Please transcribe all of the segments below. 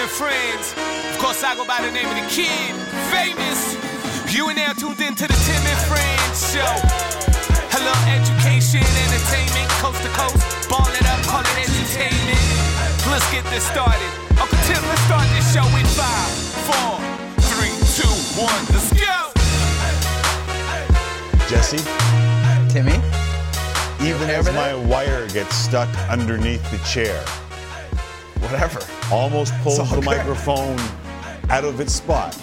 and Friends. Of course, I go by the name of the kid, famous. You and now tuned in to the Tim and Friends show. Hello, education, entertainment, coast to coast. Ball it up, call it entertainment. Let's get this started. Uncle Tim, let's start this show in five, four, three, two, one. Let's go. Jesse, Timmy? even okay as my wire gets stuck underneath the chair, Whatever. Almost pulls all the microphone out of its spot,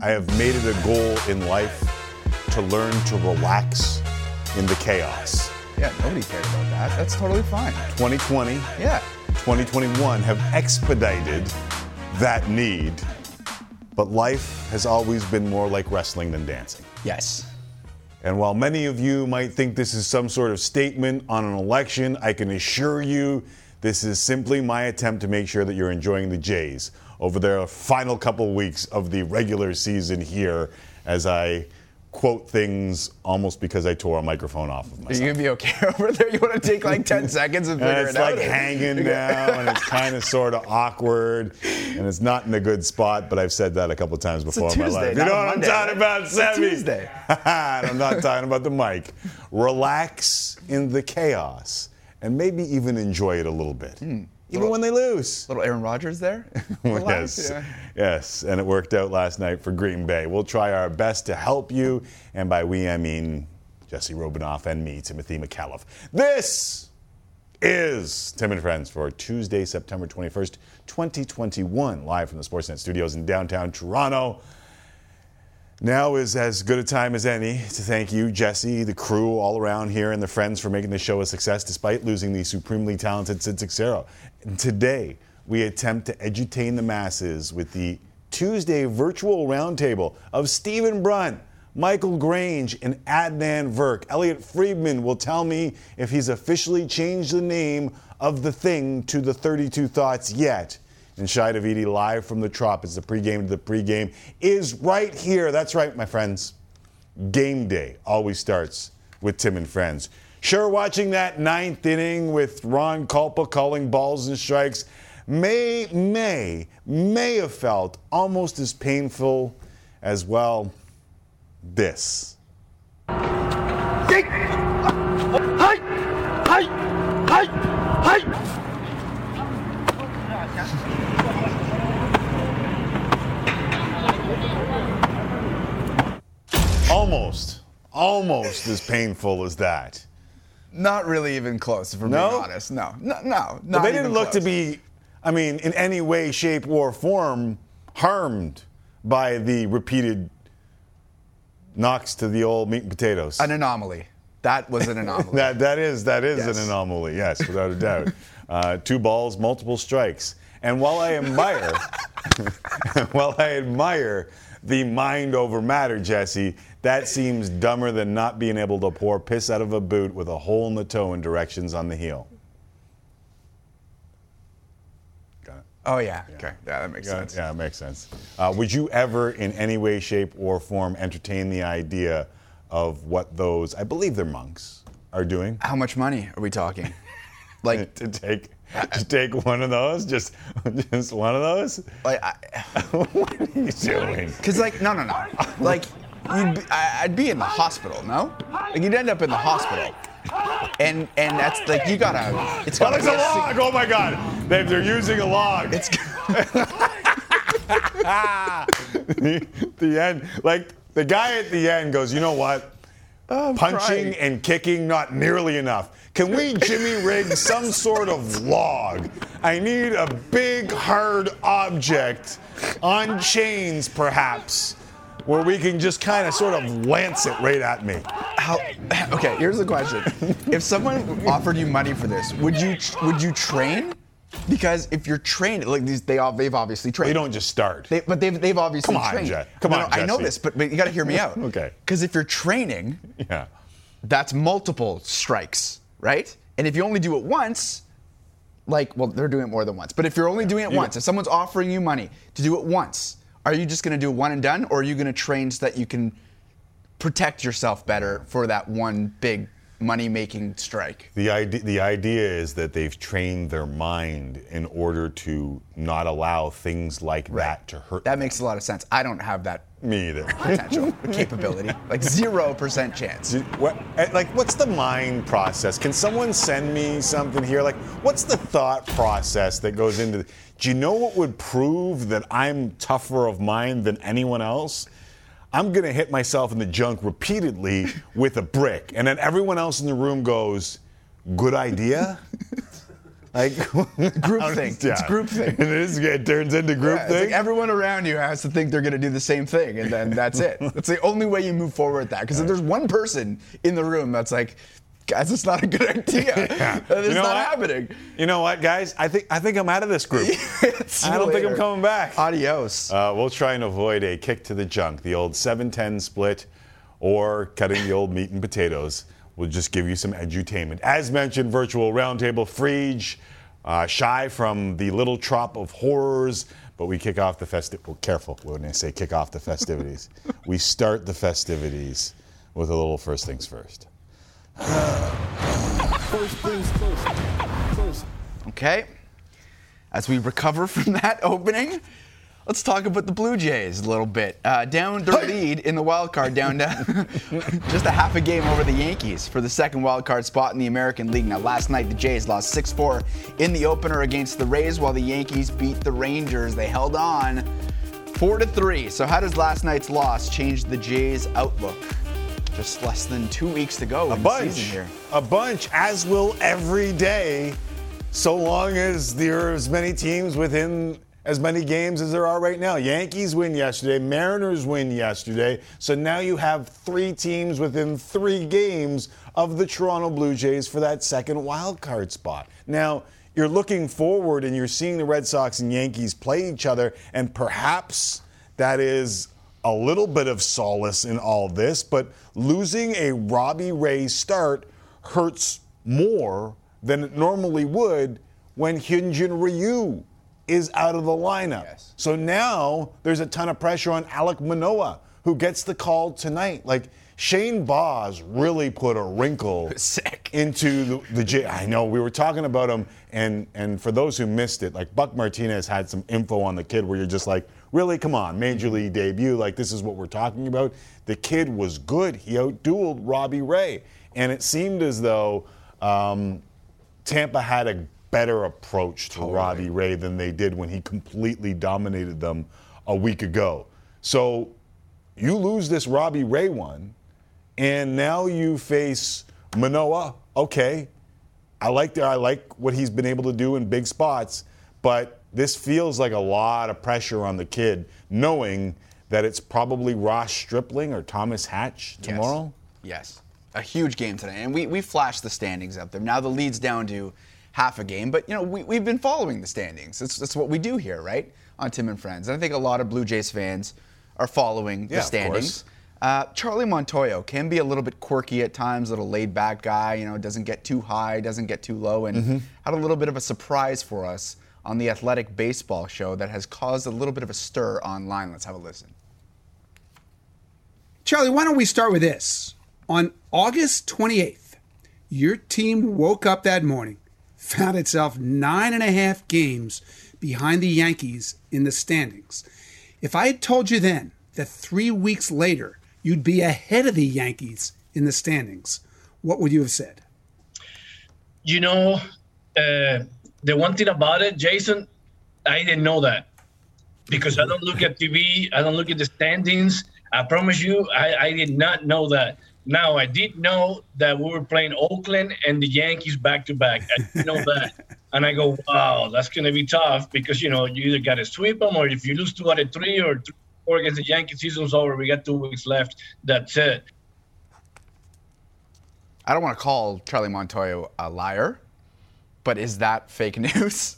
I have made it a goal in life to learn to relax in the chaos. Yeah, nobody cared about that. That's totally fine. 2020, Yeah. 2021 have expedited that need, but life has always been more like wrestling than dancing. Yes. And while many of you might think this is some sort of statement on an election, I can assure you this is simply my attempt to make sure that you're enjoying the Jays over their final couple weeks of the regular season here as I quote things almost because I tore a microphone off of Are myself. you gonna be okay over there? You want to take like 10 seconds and figure And it's it out? It's like hanging now, and it's kind of sort of awkward, and it's not in a good spot. But I've said that a couple of times before in my life. You know what I'm Monday, talking right? about, Sammy? Tuesday. and I'm not talking about the mic. Relax in the chaos, and maybe even enjoy it a little bit, hmm. even Little- when they lose. Little Aaron Rodgers there? Yes, yeah. yes, and it worked out last night for Green Bay. We'll try our best to help you, and by we I mean Jesse Robinoff and me, Timothy McAuliffe. This is Tim and Friends for Tuesday, September 21st, 2021, live from the Sportsnet studios in downtown Toronto. Now is as good a time as any to thank you, Jesse, the crew all around here, and the friends for making the show a success despite losing the supremely talented Sid Seixeiro. And today, we attempt to edutain the masses with the Tuesday virtual roundtable of Stephen Brunt, Michael Grange, and Adnan Virk. Elliot Friedman will tell me if he's officially changed the name of the thing to the 32 Thoughts yet and Shi Davidi live from the Trop as the pregame to the pregame is right here. That's right, my friends. Game day always starts with Tim and Friends. Sure, watching that ninth inning with Ron Kulpa calling balls and strikes may, may, may have felt almost as painful as, well, this. Almost, almost as painful as that. Not really even close, if we're No? being honest. No, no, no. But they didn't look to be, I mean, in any way, shape, or form harmed by the repeated knocks to the old meat and potatoes. an anomaly. That was an anomaly. That that is that is Yes. an anomaly. Yes, without a doubt. Uh, two balls, multiple strikes. And while I admire, while I admire the mind over matter, Jesse, that seems dumber than not being able to pour piss out of a boot with a hole in the toe and directions on the heel. Got it. oh, yeah. Okay. Yeah, that makes Yeah, sense. yeah, it makes sense. Uh, would you ever, in any way, shape, or form, entertain the idea of what those, I believe they're monks, are doing? How much money are we talking? Like, to take to take one of those, just just one of those. like, what are you doing? because like, no, no, no. Like, you'd be, I, I'd be in the hospital, no? Like, you'd end up in the hospital, and and that's like you gotta. It's gotta be a sig- log! Oh my God! They, they're using a log. It's the, the end, like the guy at the end goes, you know what? Punching crying. and kicking not nearly enough. Can we Jimmy rig some sort of log? I need a big hard object on chains, perhaps, where we can just kind of sort of lance it right at me. how. Okay, here's the question: If someone offered you money for this, would you would you train? Because if you're trained, like these, they all they've obviously trained. They don't just start. They, but they've, they've obviously Come on, trained. Jet. Come No, on, no, I know this, but, but you got to hear me out. Okay. Because if you're training, yeah. that's multiple strikes, right? And if you only do it once, like, well, they're doing it more than once. But if you're only doing it You- once, if someone's offering you money to do it once, are you just going to do one and done, or are you going to train so that you can protect yourself better for that one big money making strike. The idea, the idea is that they've trained their mind in order to not allow things like that to hurt. That makes a lot of sense. I don't have that me either. potential capability. Like zero percent chance. What, eh, like, what's the mind process? Can someone send me something here? Like, what's the thought process that goes into? Do you know what would prove that I'm tougher of mind than anyone else? I'm going to hit myself in the junk repeatedly with a brick. And then everyone else in the room goes, good idea? like, group thing. Yeah. It's group thing. And it, is, it turns into group yeah. Like everyone around you has to think they're going to do the same thing. And then that's it. That's the only way you move forward with that. Because if there's one person in the room that's like, guys, it's not a good idea. yeah. It's you know not what? happening. You know what, guys? I think I think I'm out of this group. I don't later. think I'm coming back. Adios. Uh, we'll try and avoid a kick to the junk, the old 7-10 split, or cutting the old meat and potatoes. We'll just give you some edutainment. As mentioned, virtual roundtable, Friedge, uh, Shi from the little trop of horrors, but we kick off the festivities. Well, careful when I say kick off the festivities. we start the festivities with a little first things first. First things first. First. Okay. As we recover from that opening, let's talk about the Blue Jays a little bit. Uh, down their lead in the wild card, down to just a half a game over the Yankees for the second wild card spot in the American League. Now, last night the Jays lost 6-4 in the opener against the Rays, while the Yankees beat the Rangers. They held on four to three. So, how does last night's loss change the Jays' outlook? Just less than two weeks to go. A bunch. here. A bunch, as will every day, so long as there are as many teams within as many games as there are right now. Yankees win yesterday, Mariners win yesterday. So now you have three teams within three games of the Toronto Blue Jays for that second wild card spot. Now, you're looking forward and you're seeing the Red Sox and Yankees play each other, and perhaps that is a little bit of solace in all this, but losing a Robbie Ray start hurts more than it normally would when Hyunjin Ryu is out of the lineup. Yes. So now there's a ton of pressure on Alek Manoah, who gets the call tonight. Like Shane Baz really put a wrinkle Sick. into the, the J. I know we were talking about him, and and for those who missed it, like Buck Martinez had some info on the kid where you're just like, Really, come on, major league debut. Like, this is what we're talking about. The kid was good. He outdueled Robbie Ray. And it seemed as though um, Tampa had a better approach to totally. Robbie Ray than they did when he completely dominated them a week ago. So you lose this Robbie Ray one, and now you face Manoah. Okay, I like the, I like what he's been able to do in big spots, but this feels like a lot of pressure on the kid, knowing that it's probably Ross Stripling or Thomas Hatch tomorrow. Yes. yes. A huge game today. And we, we flashed the standings up there. Now the lead's down to half a game, but you know, we, we've been following the standings. That's, that's what we do here, right? On Tim and Friends. And I think a lot of Blue Jays fans are following the yeah, standings. Uh, Charlie Montoyo can be a little bit quirky at times, a little laid back guy, you know, doesn't get too high, doesn't get too low, and mm-hmm. had a little bit of a surprise for us on the Athletic Baseball show that has caused a little bit of a stir online. Let's have a listen. Charlie, why don't we start with this? On August 28th, your team woke up that morning, found itself nine and a half games behind the Yankees in the standings. If I had told you then that three weeks later you'd be ahead of the Yankees in the standings, what would you have said? You know, uh, the one thing about it, Jason, I didn't know that because I don't look at TV. I don't look at the standings. I promise you, I, I did not know that. Now I did know that we were playing Oakland and the Yankees back to back. I didn't know that, and I go, wow, that's gonna be tough because you know you either got to sweep them or if you lose two out of three or three, four against the Yankees, season's over. We got two weeks left. That's it. I don't want to call Charlie Montoyo a liar but is that fake news?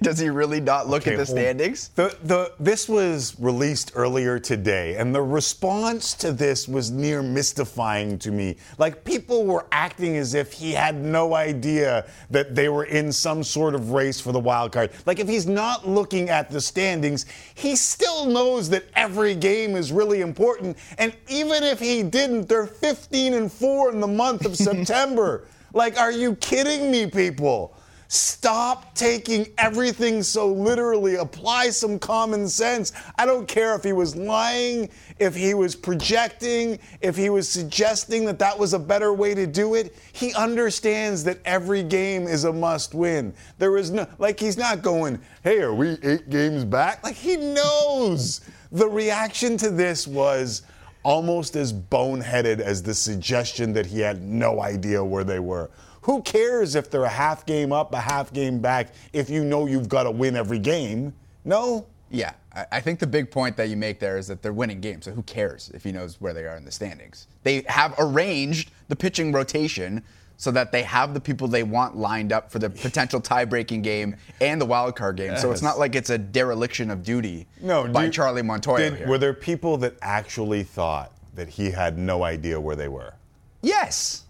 Does he really not look Okay, at the standings? The, the, this was released earlier today, and the response to this was near mystifying to me. Like, people were acting as if he had no idea that they were in some sort of race for the wild card. Like, if he's not looking at the standings, he still knows that every game is really important. And even if he didn't, they're 15 and 4 in the month of September. Like, are you kidding me, people? Stop taking everything so literally. Apply some common sense. I don't care if he was lying, if he was projecting, if he was suggesting that that was a better way to do it. He understands that every game is a must win. There is no, like, he's not going, hey, are we eight games back? Like, he knows. The reaction to this was, almost as boneheaded as the suggestion that he had no idea where they were. Who cares if they're a half game up, a half game back, if you know you've got to win every game? No. Yeah, I- think the big point that you make there is that they're winning games. So who cares if he knows where they are in the standings? They have arranged the pitching rotation so that they have the people they want lined up for the potential tie-breaking game and the wild card game. So it's not like it's a dereliction of duty No, by do- Charlie Montoyo. did- here. Were there people that actually thought that he had no idea where they were? yes,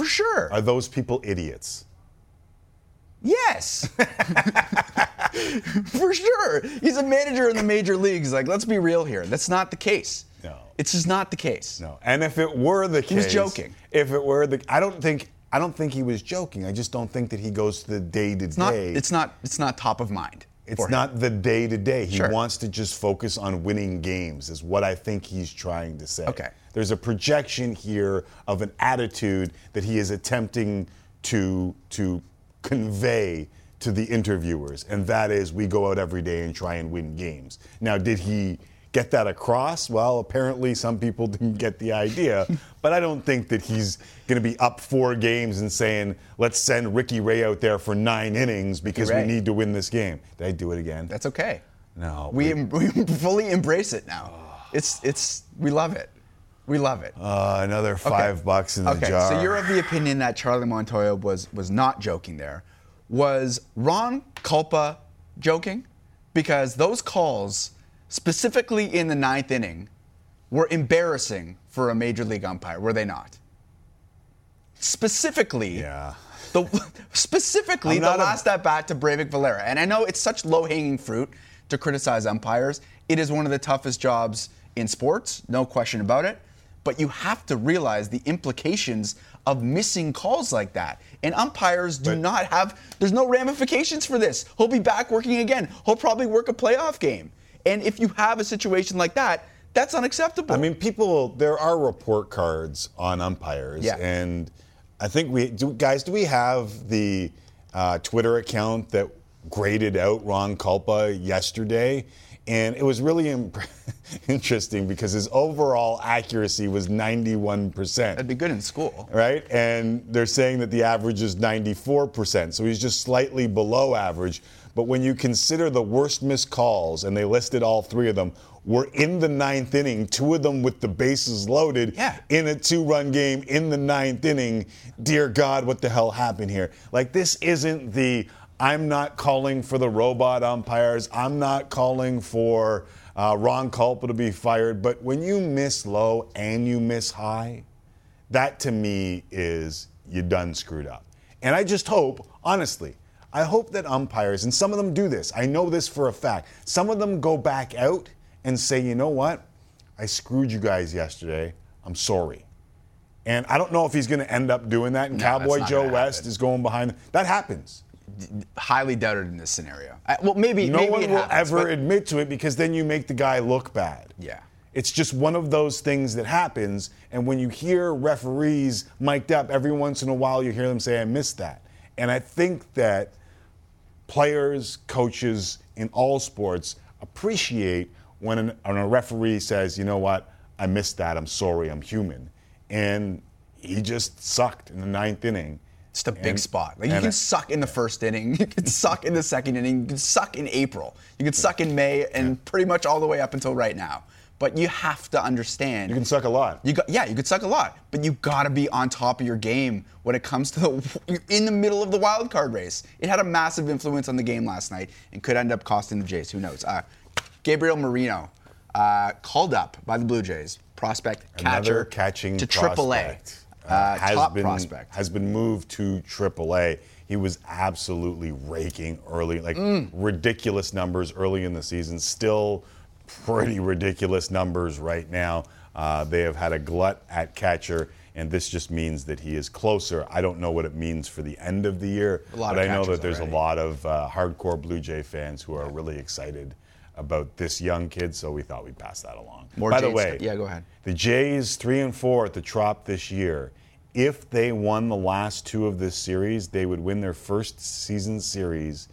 for sure. Are those people idiots? Yes. For sure. He's a manager in the major leagues. Like, let's be real here. That's not the case. No. It's just not the case. No. And if it were the case, He was joking. If it were the, I don't think, I don't think he was joking. I just don't think that he goes to the day to day. it's not it's not top of mind. It's not the day to day. He Sure. wants to just focus on winning games, is what I think he's trying to say. Okay. There's a projection here of an attitude that he is attempting to to convey to the interviewers, and that is we go out every day and try and win games. Now, did he get that across? Well, apparently some people didn't get the idea, but I don't think that he's going to be up four games and saying, let's send Ricky Ray out there for nine innings because we need to win this game. Did I do it again? That's okay. No, We, we- we fully embrace it now. It's it's we love it. We love it. Uh, another five bucks in the okay, jar. so you're of the opinion that Charlie Montoyo was was not joking there. Was Ron Kulpa joking? Because those calls, specifically in the ninth inning, were embarrassing for a major league umpire, were they not? Specifically, Yeah. the specifically the not a- last at bat to Breyvic Valera. And I know it's such low hanging fruit to criticize umpires. It is one of the toughest jobs in sports, no question about it. But you have to realize the implications of missing calls like that. And umpires do But- not have there's no ramifications for this. He'll be back working again. He'll probably work a playoff game. And if you have a situation like that, that's unacceptable. I mean, people, there are report cards on umpires, Yeah. and I think we, do, guys, do we have the uh, Twitter account that graded out Ron Kulpa yesterday? And it was really imp- interesting because his overall accuracy was 91%. that'd be good in school. right? And they're saying that the average is 94%. So he's just slightly below average. But when you consider the worst missed calls, and they listed all three of them, were in the ninth inning, two of them with the bases loaded Yeah. in a two run game in the ninth inning. Dear God, what the hell happened here? Like, this isn't the I'm not calling for the robot umpires, I'm not calling for uh, Ron Kulpa to be fired. But when you miss low and you miss high, that to me is you done screwed up. And I just hope, honestly, I hope that umpires, and some of them do this, I know this for a fact, some of them go back out and say, you know what? I screwed you guys yesterday. I'm sorry. And I don't know if he's going to end up doing that. And No, Cowboy Joe West happen. is going behind. That happens. Highly doubted in this scenario. I- well, maybe No maybe one will happens, ever but- admit to it because then you make the guy look bad. Yeah. It's just one of those things that happens. And when you hear referees mic'd up, every once in a while you hear them say, I missed that. And I think that players, coaches in all sports appreciate when, an, when a referee says, you know what, I missed that, I'm sorry, I'm human. And he just sucked in the ninth inning. It's the big And- spot. Like you can I- suck in the first inning, you can suck in the second inning, you can suck in April, you can suck in May, and pretty much all the way up until right now. But you have to understand. You can suck a lot. You got, yeah, you could suck a lot, but you got to be on top of your game when it comes to the in the middle of the wild card race. It had a massive influence on the game last night and could end up costing the Jays. Who knows? Uh, Gabriel Moreno uh, called up by the Blue Jays, prospect Another catcher catching to AAA, prospect, uh, uh, has top been prospect. has been moved to AAA. He was absolutely raking early, like Mm. ridiculous numbers early in the season. Still pretty ridiculous numbers right now. Uh, they have had a glut at catcher, and this just means that he is closer. I don't know what it means for the end of the year, A lot but I know that there's already. a lot of uh, hardcore Blue Jay fans who are really excited about this young kid. So we thought we'd pass that along. More By the way, stuff. Yeah, go ahead. The Jays three and four at the Trop this year. If they won the last two of this series, they would win their first season series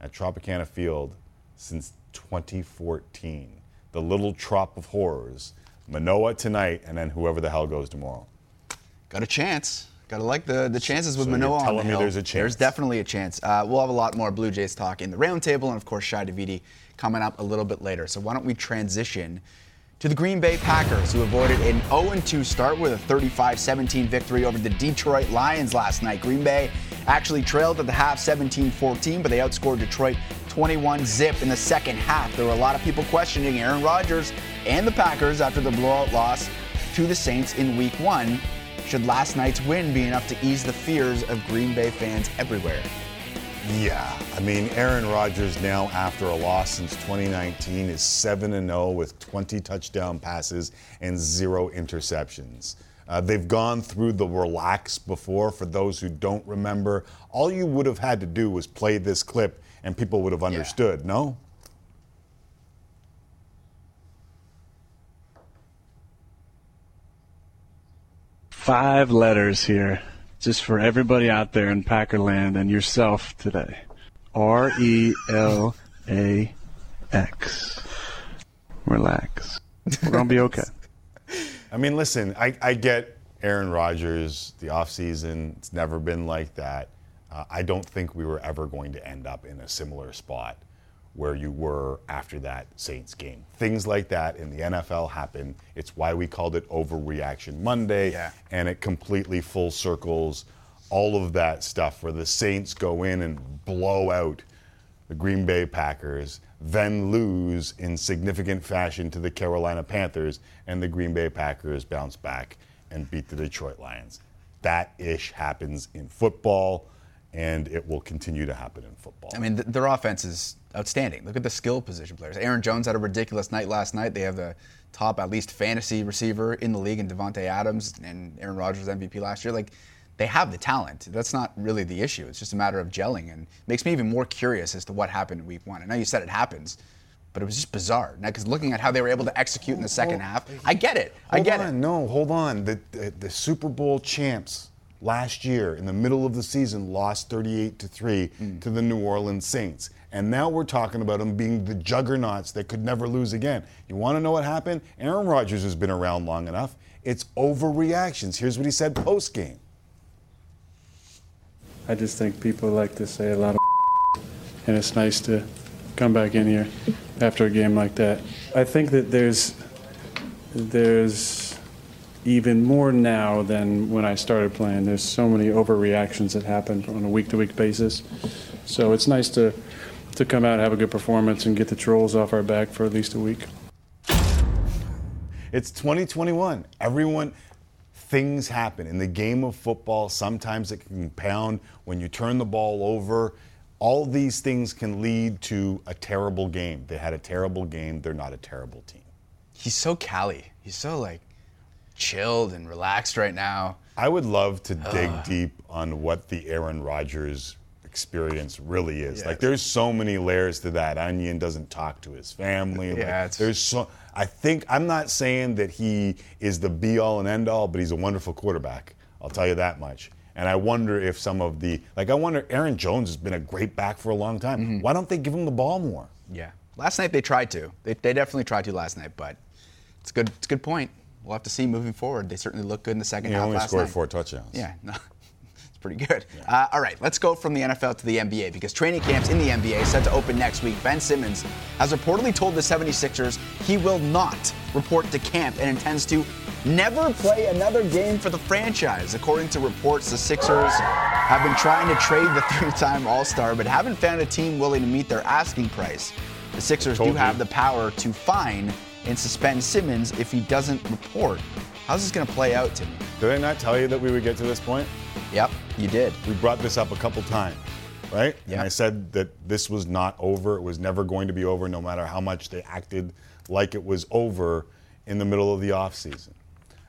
at Tropicana Field since 2014. The little Trop of horrors. Manoah tonight, and then whoever the hell goes tomorrow. Got a chance. Got to like the, the chances with So Manoah on the telling me there's a chance? There's definitely a chance. Uh, we'll have a lot more Blue Jays talk in the roundtable, and of course, Shi Davidi coming up a little bit later. So why don't we transition to the Green Bay Packers, who avoided an 0-2 start with a 35-17 victory over the Detroit Lions last night. Green Bay actually trailed at the half 17-14, but they outscored Detroit 21 zip in the second half. There were a lot of people questioning Aaron Rodgers and the Packers after the blowout loss to the Saints in week one. Should last night's win be enough to ease the fears of Green Bay fans everywhere? Yeah, I mean, Aaron Rodgers now, after a loss since 2019, is 7 and 0 with 20 touchdown passes and zero interceptions. Uh, they've gone through the relax before. For those who don't remember, all you would have had to do was play this clip and people would have understood, no? Five letters here, just for everybody out there in Packerland and yourself today. R E L A X. Relax. We're gonna be okay. I mean, listen, I, I get Aaron Rodgers, the offseason. It's never been like that. Uh, I don't think we were ever going to end up in a similar spot where you were after that Saints game. Things like that in the NFL happen. It's why we called it Overreaction Monday, Yeah. and it completely full circles all of that stuff where the Saints go in and blow out the Green Bay Packers, then lose in significant fashion to the Carolina Panthers, and the Green Bay Packers bounce back and beat the Detroit Lions. That ish happens in football, and it will continue to happen in football. I mean, th- their offense is outstanding. Look at the skill position players. Aaron Jones had a ridiculous night last night. They have the top, at least, fantasy receiver in the league and Davante Adams and Aaron Rodgers MVP last year. Like, they have the talent. That's not really the issue. It's just a matter of gelling, and it makes me even more curious as to what happened in Week One. I know you said it happens, but it was just bizarre. Now, because looking at how they were able to execute in the second half, I get it. I get on, it. No, hold on. The, the the Super Bowl champs last year in the middle of the season lost 38 to 3 Hmm. to the New Orleans Saints. And now we're talking about them being the juggernauts that could never lose again. You want to know what happened? Aaron Rodgers has been around long enough. It's overreactions. Here's what he said post game. I just think people like to say a lot of and it's nice to come back in here after a game like that. I think that there's there's even more now than when I started playing. There's so many overreactions that happen on a week-to-week basis. So it's nice to to come out, have a good performance, and get the trolls off our back for at least a week. It's 2021. Everyone, things happen. In the game of football, sometimes it can compound when you turn the ball over. All these things can lead to a terrible game. They had a terrible game. They're not a terrible team. He's so Cali. He's so, like, chilled and relaxed right now. I would love to dig deep on what the Aaron Rodgers experience really is. Like, there's so many layers to that. Onion doesn't talk to his family. Like, Yeah, it's- there's so. I think I'm not saying that he is the be all and end all, but he's a wonderful quarterback. I'll tell you that much. And I wonder if some of the like I wonder Aaron Jones has been a great back for a long time. Mm-hmm. Why don't they give him the ball more? Yeah. Last night they tried to. They, they definitely tried to last night, but it's good. It's a good point. We'll have to see moving forward. They certainly look good in the second He half only last scored night. four touchdowns. Yeah, no, It's pretty good. Uh, all right, let's go from the NFL to the NBA because training camps in the NBA set to open next week. Ben Simmons has reportedly told the 76ers he will not report to camp and intends to never play another game for the franchise. According to reports, the Sixers have been trying to trade the three-time All-Star but haven't found a team willing to meet their asking price. The Sixers do you. have the power to fine and suspend Simmons if he doesn't report. How's this going to play out, Timmy? Did I not tell you that we would get to this point? Yep, you did. We brought this up a couple times, right? And I said that this was not over. It was never going to be over, no matter how much they acted like it was over in the middle of the offseason.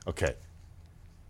Okay.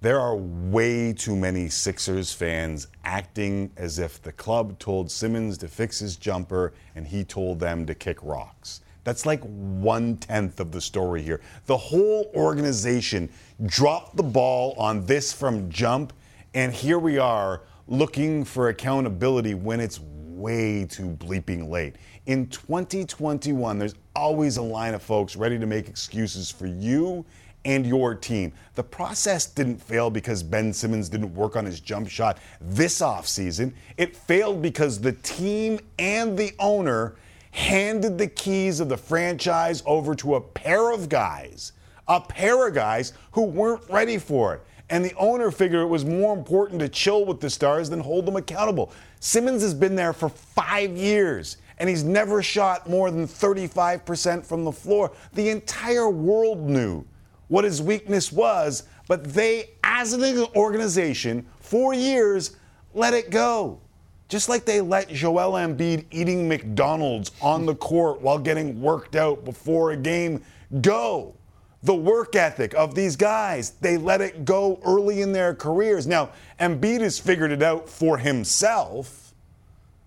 There are way too many Sixers fans acting as if the club told Simmons to fix his jumper and he told them to kick rocks. That's like one tenth of the story here. The whole organization dropped the ball on this from jump, and here we are looking for accountability when it's way too bleeping late. In 2021, there's always a line of folks ready to make excuses for you and your team. The process didn't fail because Ben Simmons didn't work on his jump shot this offseason. It failed because the team and the owner handed the keys of the franchise over to a pair of guys, a pair of guys who weren't ready for it. And the owner figured it was more important to chill with the stars than hold them accountable. Simmons has been there for five years and he's never shot more than 35% from the floor. The entire world knew what his weakness was, but they, as an organization, for years, let it go. Just like they let Joel Embiid eating McDonald's on the court while getting worked out before a game go. The work ethic of these guys, they let it go early in their careers. Now, Embiid has figured it out for himself,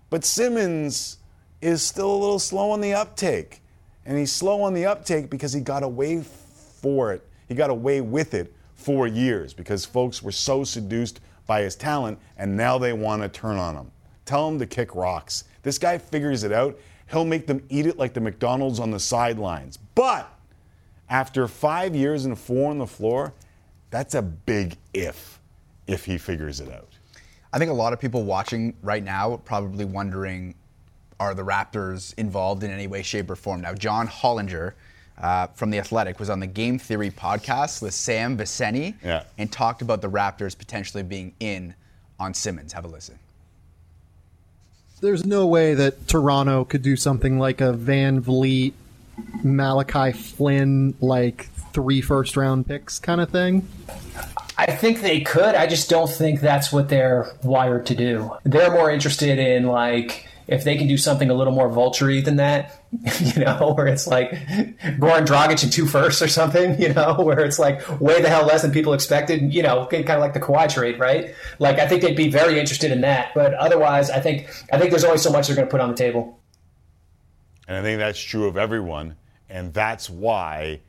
but Simmons is still a little slow on the uptake. And he's slow on the uptake because he got away for it. He got away with it for years because folks were so seduced by his talent and now they want to turn on him. Tell him to kick rocks. This guy figures it out. He'll make them eat it like the McDonald's on the sidelines. But after five years and four on the floor, that's a big if, if he figures it out. I think a lot of people watching right now probably wondering are the Raptors involved in any way, shape, or form? Now, John Hollinger uh, from The Athletic was on the Game Theory podcast with Sam Vecenie Yeah. and talked about the Raptors potentially being in on Simmons. Have a listen. There's no way that Toronto could do something like a VanVleet, Malachi Flynn, like three first round picks kind of thing. I think they could. I just don't think that's what they're wired to do. They're more interested in like if they can do something a little more vulture than that, you know, where it's like Goran Dragic and two firsts or something, you know, where it's like way the hell less than people expected, you know, kind of like the Kawhi trade, right? Like I think they'd be very interested in that, but otherwise, I think I think there's only so much they're going to put on the table. And I think that's true of everyone. And that's why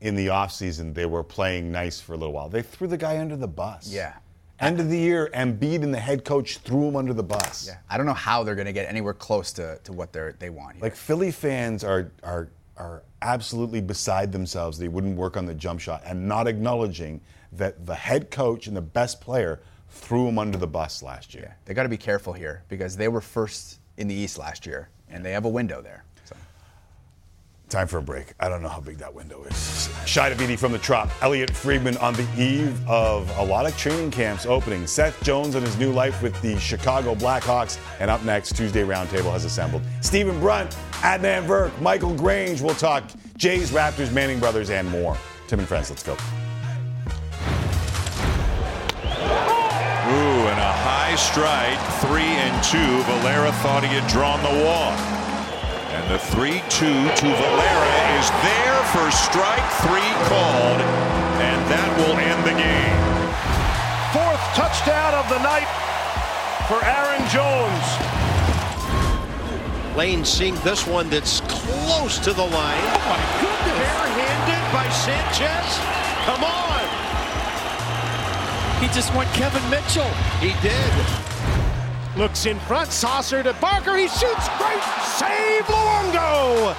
in the offseason they were playing nice for a little while. They threw the guy under the bus. Yeah. End of the year, Embiid and the head coach threw him under the bus. Yeah. I don't know how they're going to get anywhere close to, to what they they want here. Like Philly fans are are are absolutely beside themselves. They wouldn't work on the jump shot and not acknowledging that the head coach and the best player threw him under the bus last year. yeah, they got to be careful here because they were first in the East last year and they have a window there. Time for a break. I don't know how big that window is. Shi Davidi from the Trop. Elliot Friedman on the eve of a lot of training camps opening. Seth Jones and his new life with the Chicago Blackhawks. And up next, Tuesday Roundtable has assembled. Stephen Brunt, Adnan Virk, Michael Grange. We'll talk Jays, Raptors, Manning Brothers, and more. Tim and Friends, let's go. Ooh, and a high strike, three and two. Valera thought he had drawn the walk. And the 3 2 to Valera is there for strike three called, and that will end the game. Fourth touchdown of the night for Aaron Jones. Lane seeing this one that's close to the line. Oh my goodness. Barehanded by Sanchez. Come on. He just went Kevin Mitchell. He did. Looks in front, saucer to Barker. He shoots. Great save, Luongo.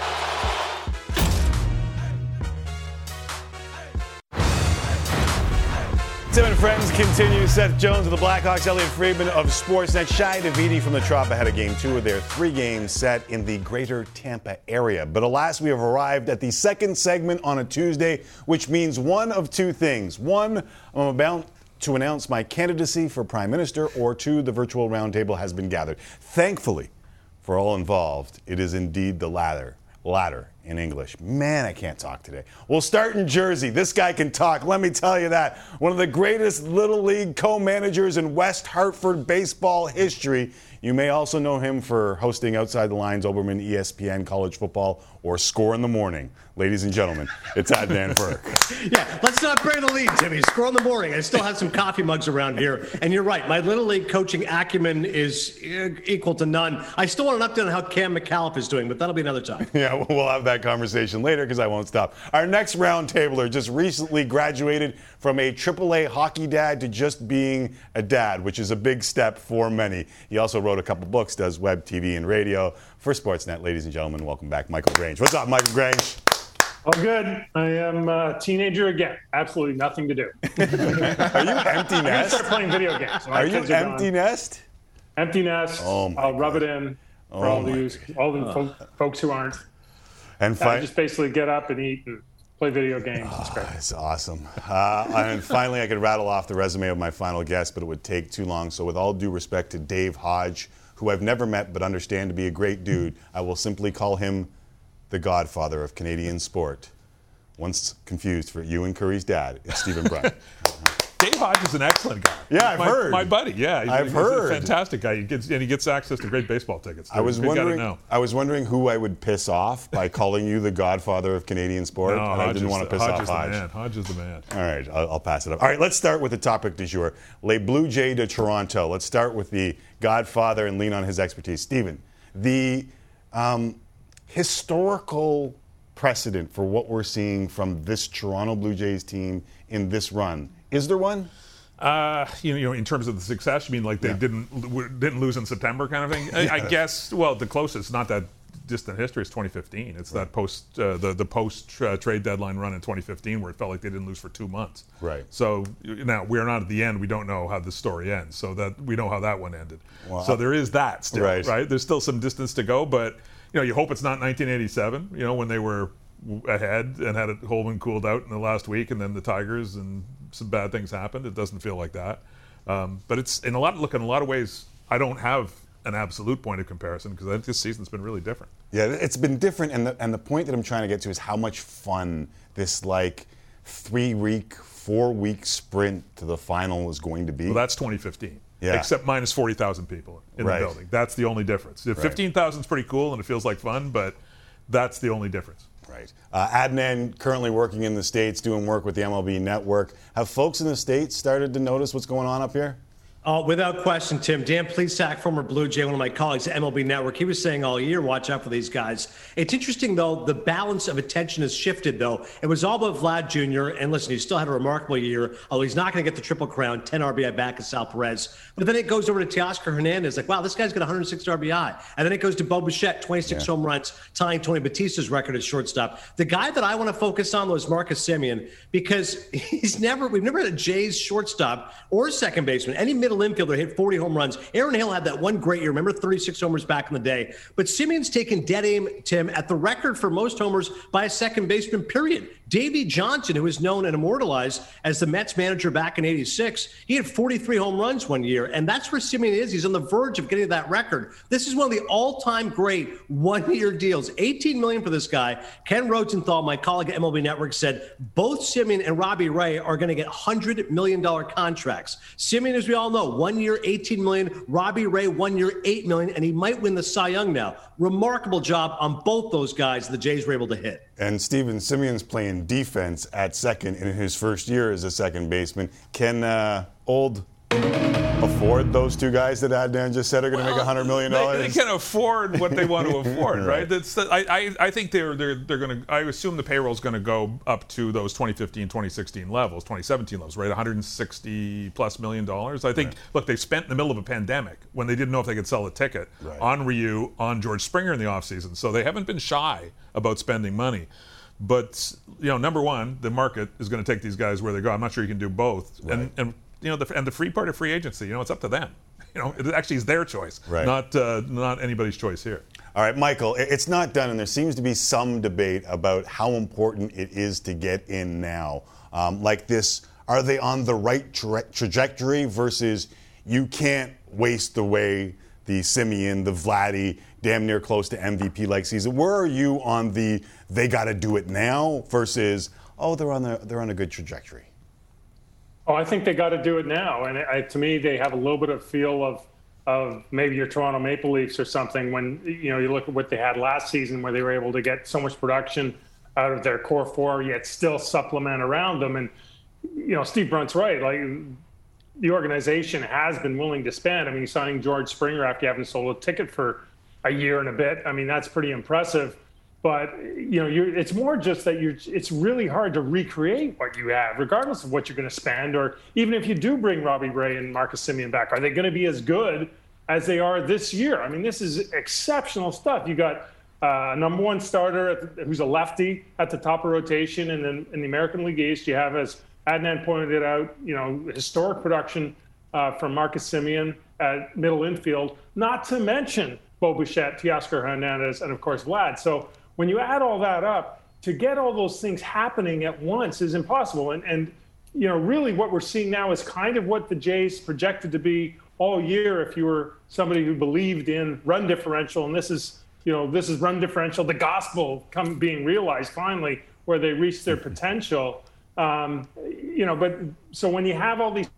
Tim and Friends continue. Seth Jones of the Blackhawks, Elliot Friedman of Sportsnet, Shi Davidi from the Trop ahead of game two of their three games set in the greater Tampa area. But alas, we have arrived at the second segment on a Tuesday, which means one of two things. One, I'm about to announce my candidacy for Prime Minister, or two, the virtual roundtable has been gathered. Thankfully, for all involved, it is indeed the latter. Latter in English. Man, I can't talk today. We'll start in Jersey. This guy can talk, let me tell you that. One of the greatest Little League co managers in West Hartford baseball history. You may also know him for hosting Outside the Lines, Olbermann, ESPN, college football, or Score in the Morning. Ladies and gentlemen, it's Adnan Virk. Yeah, let's not bury the lead, Timmy. Score in the morning. I still have some coffee mugs around here. And you're right, my Little League coaching acumen is uh, equal to none. I still want an update on how Cam McAuliffe is doing, but that'll be another time. Yeah, we'll- we'll have that conversation later because I won't stop. Our next roundtabler just recently graduated from a AAA hockey dad to just being a dad, which is a big step for many. He also wrote a couple books, does web, TV, and radio for Sportsnet. Ladies and gentlemen, welcome back, Michael Grange. What's up, Michael Grange? Oh, good. I am a teenager again. Absolutely nothing to do. Are you empty nest? I'm start playing video games. Are you gone. empty nest? Empty nest. Oh, my I'll rub it in for Oh, all these, all the folk, folks who aren't. And I just basically get up and eat and play video games. It's great. It's awesome. Uh, and finally, I could rattle off the resume of my final guest, but it would take too long. So, with all due respect to Dave Hodge, who I've never met but understand to be a great dude, I will simply call him the godfather of Canadian sport. Once confused for you and Curry's dad, it's Stephen Bryant. Dave Hodge is an excellent guy. Yeah, I've my, heard. My buddy, yeah. He's, I've he's heard. a fantastic guy. He gets, and he gets access to great baseball tickets. I was wondering. know. I was wondering who I would piss off by calling you the godfather of Canadian sport, No, and I Hodge didn't is want to piss Hodge off Hodge. man. Hodge is the man. All right, I'll, I'll pass it up. All right, let's start with the topic du jour. Les Blue Jays de Toronto. Let's start with the Godfather and lean on his expertise. Stephen, the um, historical precedent for what we're seeing from this Toronto Blue Jays team in this run, is there one? Uh, you know, in terms of the success, you mean like they didn't didn't lose in September, kind of thing. I, I guess. Well, the closest, not that distant history, is 2015. It's that post uh, the the post uh, trade deadline run in 2015 where it felt like they didn't lose for two months. Right. So now we're not at the end. We don't know how the story ends. So that we know how that one ended. Well, so there is that still, Right. right. There's still some distance to go, but you know, you hope it's not 1987. You know, when they were ahead and had it Holman cooled out in the last week, and then the Tigers and some bad things happened. It doesn't feel like that. Um, but it's in a lot. Look, in a lot of ways, I don't have an absolute point of comparison because I think this season's been really different. Yeah, it's been different, and the, and the point that I'm trying to get to is how much fun this like three week, four week sprint to the final is going to be. Well, that's 2015. Yeah. Except minus 40,000 people in Right. the building. That's the only difference. Right. 15,000 is pretty cool and it feels like fun, but that's the only difference. Right. Uh, Adnan currently working in the states, doing work with the MLB Network. Have folks in the states started to notice what's going on up here? Uh, without question, Tim. Dan Plesac, former Blue Jay, one of my colleagues at MLB Network, he was saying all year, watch out for these guys. It's interesting, though, the balance of attention has shifted, though. It was all about Vlad Jr., and listen, he still had a remarkable year, although he's not going to get the Triple Crown, 10 RBI back at Sal Perez. But then it goes over to Teoscar Hernandez, like, wow, this guy's got 106 RBI. And then it goes to Bo Bichette, 26 Yeah. home runs, tying Tony Batista's record at shortstop. The guy that I want to focus on though, was Marcus Semien because he's never, we've never had a Jays shortstop or second baseman, any middle infielder hit 40 home runs. Aaron Hill had that one great year. Remember 36 homers back in the day. But Semien's taken dead aim, Tim, at the record for most homers by a second baseman, period. Davey Johnson, who is known and immortalized as the Mets manager back in 86, he had 43 home runs one year. And that's where Semien is. He's on the verge of getting that record. This is one of the all-time great one-year deals. 18 million for this guy. Ken Rosenthal, my colleague at MLB Network, said both Semien and Robbie Ray are going to get $100 million contracts. Semien, as we all know, one year, 18 million. Robbie Ray, one year, 8 million. And he might win the Cy Young now. Remarkable job on both those guys the Jays were able to hit. And Steven Semien's playing defense at second in his first year as a second baseman. Can uh, old afford those two guys that Adnan just said are going to make $100 million? They, they can afford what they want to afford, right? Right. That's the, I, I, I think they're they're they're going to. I assume the payroll is going to go up to those 2015, 2016 levels, 2017 levels, right? 160 plus million dollars. I think. Look, they spent in the middle of a pandemic when they didn't know if they could sell a ticket on Ryu, on George Springer in the offseason. So they haven't been shy about spending money. But you know, number one, the market is going to take these guys where they go. I'm not sure you can do both. And and you know, the, and the free part of free agency, you know, it's up to them. You know, it actually is their choice, Right. not uh, not anybody's choice here. All right, Michael, it's not done, and there seems to be some debate about how important it is to get in now. Um, like this, are they on the right tra- trajectory versus you can't waste away the Semien, the Vladdy, damn near close to MVP like season? Where are you on the they got to do it now versus oh they're on the they're on a good trajectory? Oh, I think they got to do it now. And I, to me, they have a little bit of feel of of maybe your Toronto Maple Leafs or something. When you know you look at what they had last season, where they were able to get so much production out of their core four, yet still supplement around them. And you know, Steve Brunt's right. Like the organization has been willing to spend. I mean, signing George Springer after having sold a ticket for a year and a bit. I mean, that's pretty impressive. But you know, it's more just that you're. It's really hard to recreate what you have, regardless of what you're going to spend, or even if you do bring Robbie Ray and Marcus Simeon back, are they going to be as good as they are this year? I mean, this is exceptional stuff. You got uh, a number one starter the- who's a lefty at the top of rotation, and then in the American League East, you have, as Adnan pointed out, you know, historic production uh, from Marcus Semien at middle infield, not to mention Bo Bichette, Teoscar Hernandez, and of course Vlad. So when you add all that up, to get all those things happening at once is impossible. And, and you know, really what we're seeing now is kind of what the Jays projected to be all year if you were somebody who believed in run differential. And this is, you know, this is run differential, the gospel come being realized finally, where they reach their potential. Um, you know, but so when you have all these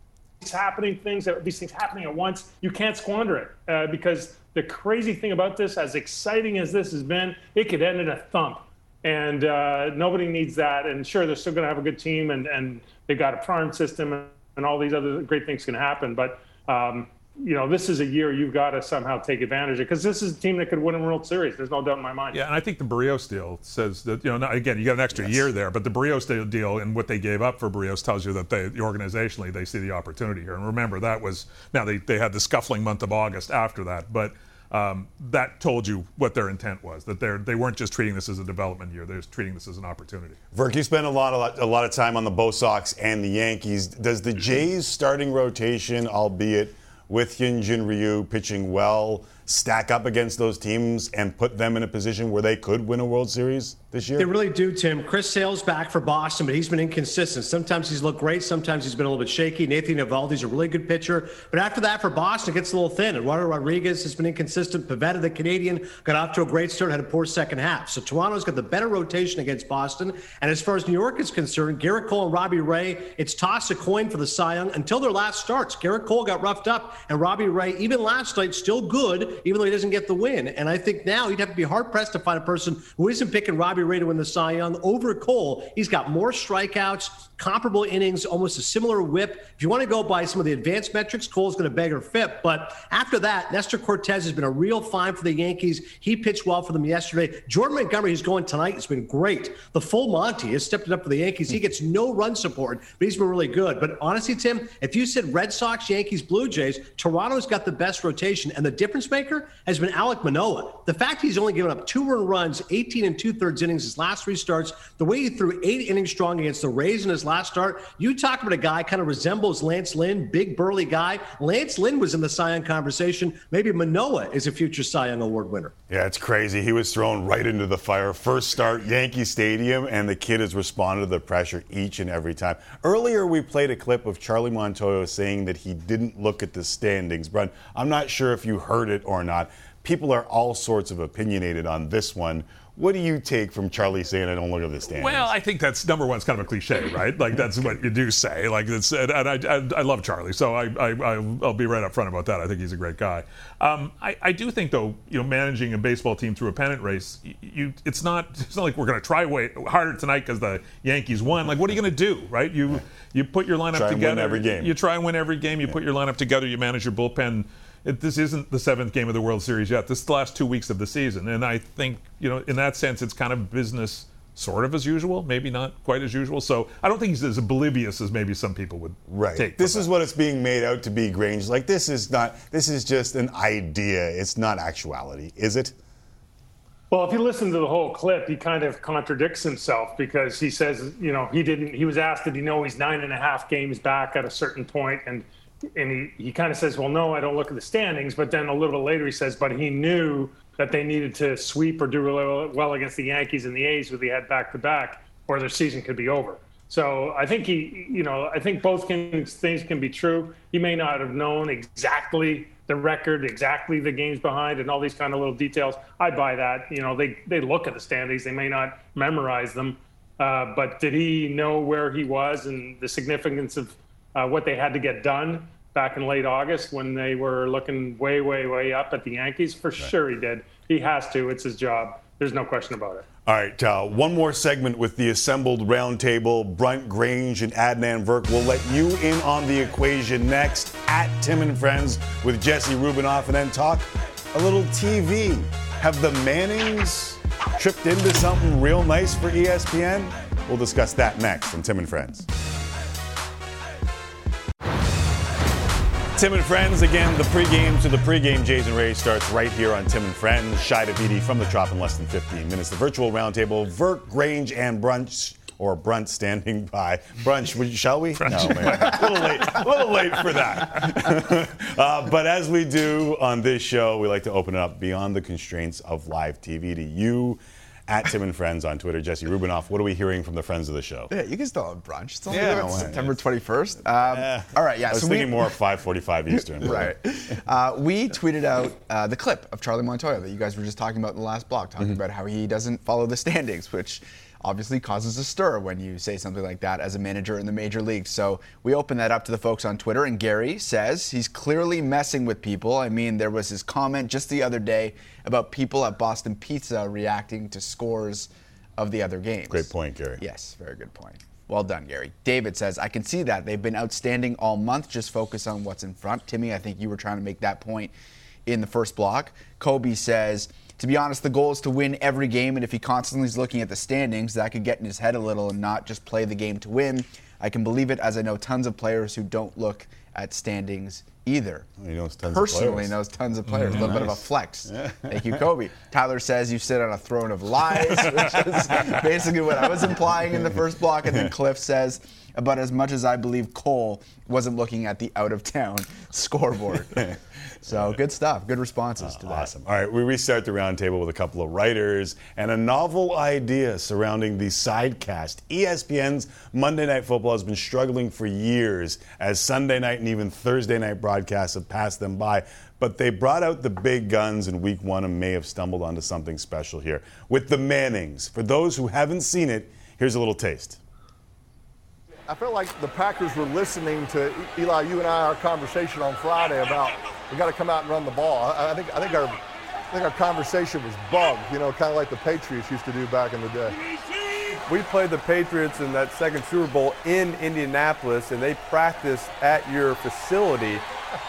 happening things, these things happening at once, you can't squander it uh, because the crazy thing about this, as exciting as this has been, it could end in a thump. And uh, nobody needs that. And sure, they're still going to have a good team and, and they've got a farm system and, all these other great things can happen. But, um, you know, this is a year you've got to somehow take advantage of because this is a team that could win a World Series. There's no doubt in my mind. Yeah, and I think the Barrios deal says that you know again you got an extra year there, but the Barrios deal- deal and what they gave up for Barrios tells you that they organizationally they see the opportunity here. And remember that was now they they had the scuffling month of August after that, but. Um, that told you what their intent was. That they they weren't just treating this as a development year; they're just treating this as an opportunity. Virk, you spend a lot, a lot, a lot of time on the Bo Sox and the Yankees. Does the Jays' starting rotation, albeit with Hyunjin Ryu pitching well, stack up against those teams and put them in a position where they could win a World Series this year? They really do, Tim. Chris Sale's back for Boston, but he's been inconsistent. Sometimes he's looked great, sometimes he's been a little bit shaky. Nathan Eovaldi's a really good pitcher, but after that for Boston, it gets a little thin. Eduardo Rodriguez has been inconsistent. Pivetta, the Canadian, got off to a great start, had a poor second half. So Toronto's got the better rotation against Boston. And as far as New York is concerned, Gerrit Cole and Robbie Ray, it's toss a coin for the Cy Young until their last starts. Gerrit Cole got roughed up, and Robbie Ray, even last night, still good, even though he doesn't get the win. And I think now you'd have to be hard pressed to find a person who isn't picking Robbie Ray to win the Cy Young over Cole. He's got more strikeouts, comparable innings, almost a similar whip. If you want to go by some of the advanced metrics, Cole's going to beg or fit. But after that, Nestor Cortes has been a real find for the Yankees. He pitched well for them yesterday. Jordan Montgomery, who's going tonight, It's been great. The full Monty has stepped it up for the Yankees. He gets no run support, but he's been really good. But honestly, Tim, if you said Red Sox, Yankees, Blue Jays, Toronto's got the best rotation, and the difference maker has been Alek Manoah. The fact he's only given up two run runs, 18 and two thirds innings his last three starts, the way he threw eight innings strong against the Rays in his last start, you talk about a guy kind of resembles Lance Lynn, big burly guy. Lance Lynn was in the Cy Young conversation. Maybe Manoah is a future Cy Young Award winner. Yeah, it's crazy. He was thrown right into the fire. First start, Yankee Stadium, and the kid has responded to the pressure each and every time. Earlier, we played a clip of Charlie Montoyo saying that he didn't look at the standings. Brun, I'm not sure if you heard it or not. People are all sorts of opinionated on this one. What do you take from Charlie saying, I don't look at the standings? Well, I think that's number one. It's kind of a cliche, right? Like that's what you do say. Like it's, and I, I, I love Charlie, so I, I, I'll be right up front about that. I think he's a great guy. Um, I, I do think, though, you know, managing a baseball team through a pennant race, you, it's not, it's not like we're going to try way harder tonight because the Yankees won. Like, what are you going to do, right? You, you put your lineup Try and together win every game. You try and win every game. You put your lineup together. You manage your bullpen. It, this isn't the seventh game of the World Series yet. This is the last two weeks of the season, and I think you know, in that sense, it's kind of business, sort of as usual. Maybe not quite as usual. So I don't think he's as oblivious as maybe some people would Right. take. This is what it's being made out to be, Grange. Like this is not. This is just an idea. It's not actuality, is it? Well, if you listen to the whole clip, he kind of contradicts himself because he says, you know, he didn't. He was asked, did he know he's nine and a half games back at a certain point, and and he he kind of says, well, no, I don't look at the standings. But then a little bit later, he says, but he knew that they needed to sweep or do really well against the Yankees and the A's, who they had back to back, or their season could be over. So I think he, you know, I think both can, things can be true. He may not have known exactly the record, exactly the games behind, and all these kind of little details. I buy that. You know, they they look at the standings. They may not memorize them, uh, but did he know where he was and the significance of uh, what they had to get done back in late August when they were looking way, way, way up at the Yankees? For sure, he did. He has to. It's his job. There's no question about it. All right, uh, one more segment with the assembled roundtable, Brunt Grange and Adnan Virk. We'll let you in on the equation next at Tim and Friends with Jesse Rubinoff and then talk a little TV. Have the Mannings tripped into something real nice for ESPN? We'll discuss that next on Tim and Friends. Tim and Friends, again, the pregame to the pregame Jason Ray starts right here on Tim and Friends. Shi Davidi from the Trop in less than 15 minutes. The virtual roundtable, Vert, Grange, and Brunch, or Brunt standing by. Brunch, would- shall we? No, man. A little late, a little late for that. uh, but as we do on this show, we like to open it up beyond the constraints of live TV to you at Tim and Friends on Twitter. Jesse Rubinoff, what are we hearing from the friends of the show? Yeah, you can still have brunch. It's only Yeah, no. September 21st. Um, All right, yeah. I was so thinking we, more of 5:45 Eastern. right. Uh, we tweeted out uh, the clip of Charlie Montoyo that you guys were just talking about in the last block, talking about how he doesn't follow the standings, which obviously causes a stir when you say something like that as a manager in the major leagues. So we open that up to the folks on Twitter, and Gary says he's clearly messing with people. I mean, there was his comment just the other day about people at Boston Pizza reacting to scores of the other games. Great point, Gary. Yes, very good point. Well done, Gary. David says, I can see that. They've been outstanding all month. Just focus on what's in front. Timmy, I think you were trying to make that point in the first block. Kobe says, to be honest, the goal is to win every game, and if he constantly is looking at the standings, that could get in his head a little and not just play the game to win. I can believe it as I know tons of players who don't look at standings either. He knows tons Personally players. knows tons of players. A little bit of a Nice. flex. Thank you, Kobe. Tyler says you sit on a throne of lies, which is basically what I was implying in the first block. And then Cliff says, about as much as I believe Cole wasn't looking at the out of town scoreboard. So good stuff. Good responses uh, to that. Awesome. All right, we restart the roundtable with a couple of writers and a novel idea surrounding the sidecast. ESPN's Monday Night Football has been struggling for years as Sunday night and even Thursday night broadcasts have passed them by. But they brought out the big guns in week one and may have stumbled onto something special here. With the Mannings, for those who haven't seen it, here's a little taste. I felt like the Packers were listening to Eli, you and I, our conversation on Friday about we got to come out and run the ball. I, I think I think our I think our conversation was bugged, you know, kind of like the Patriots used to do back in the day. We played the Patriots in that second Super Bowl in Indianapolis, and they practiced at your facility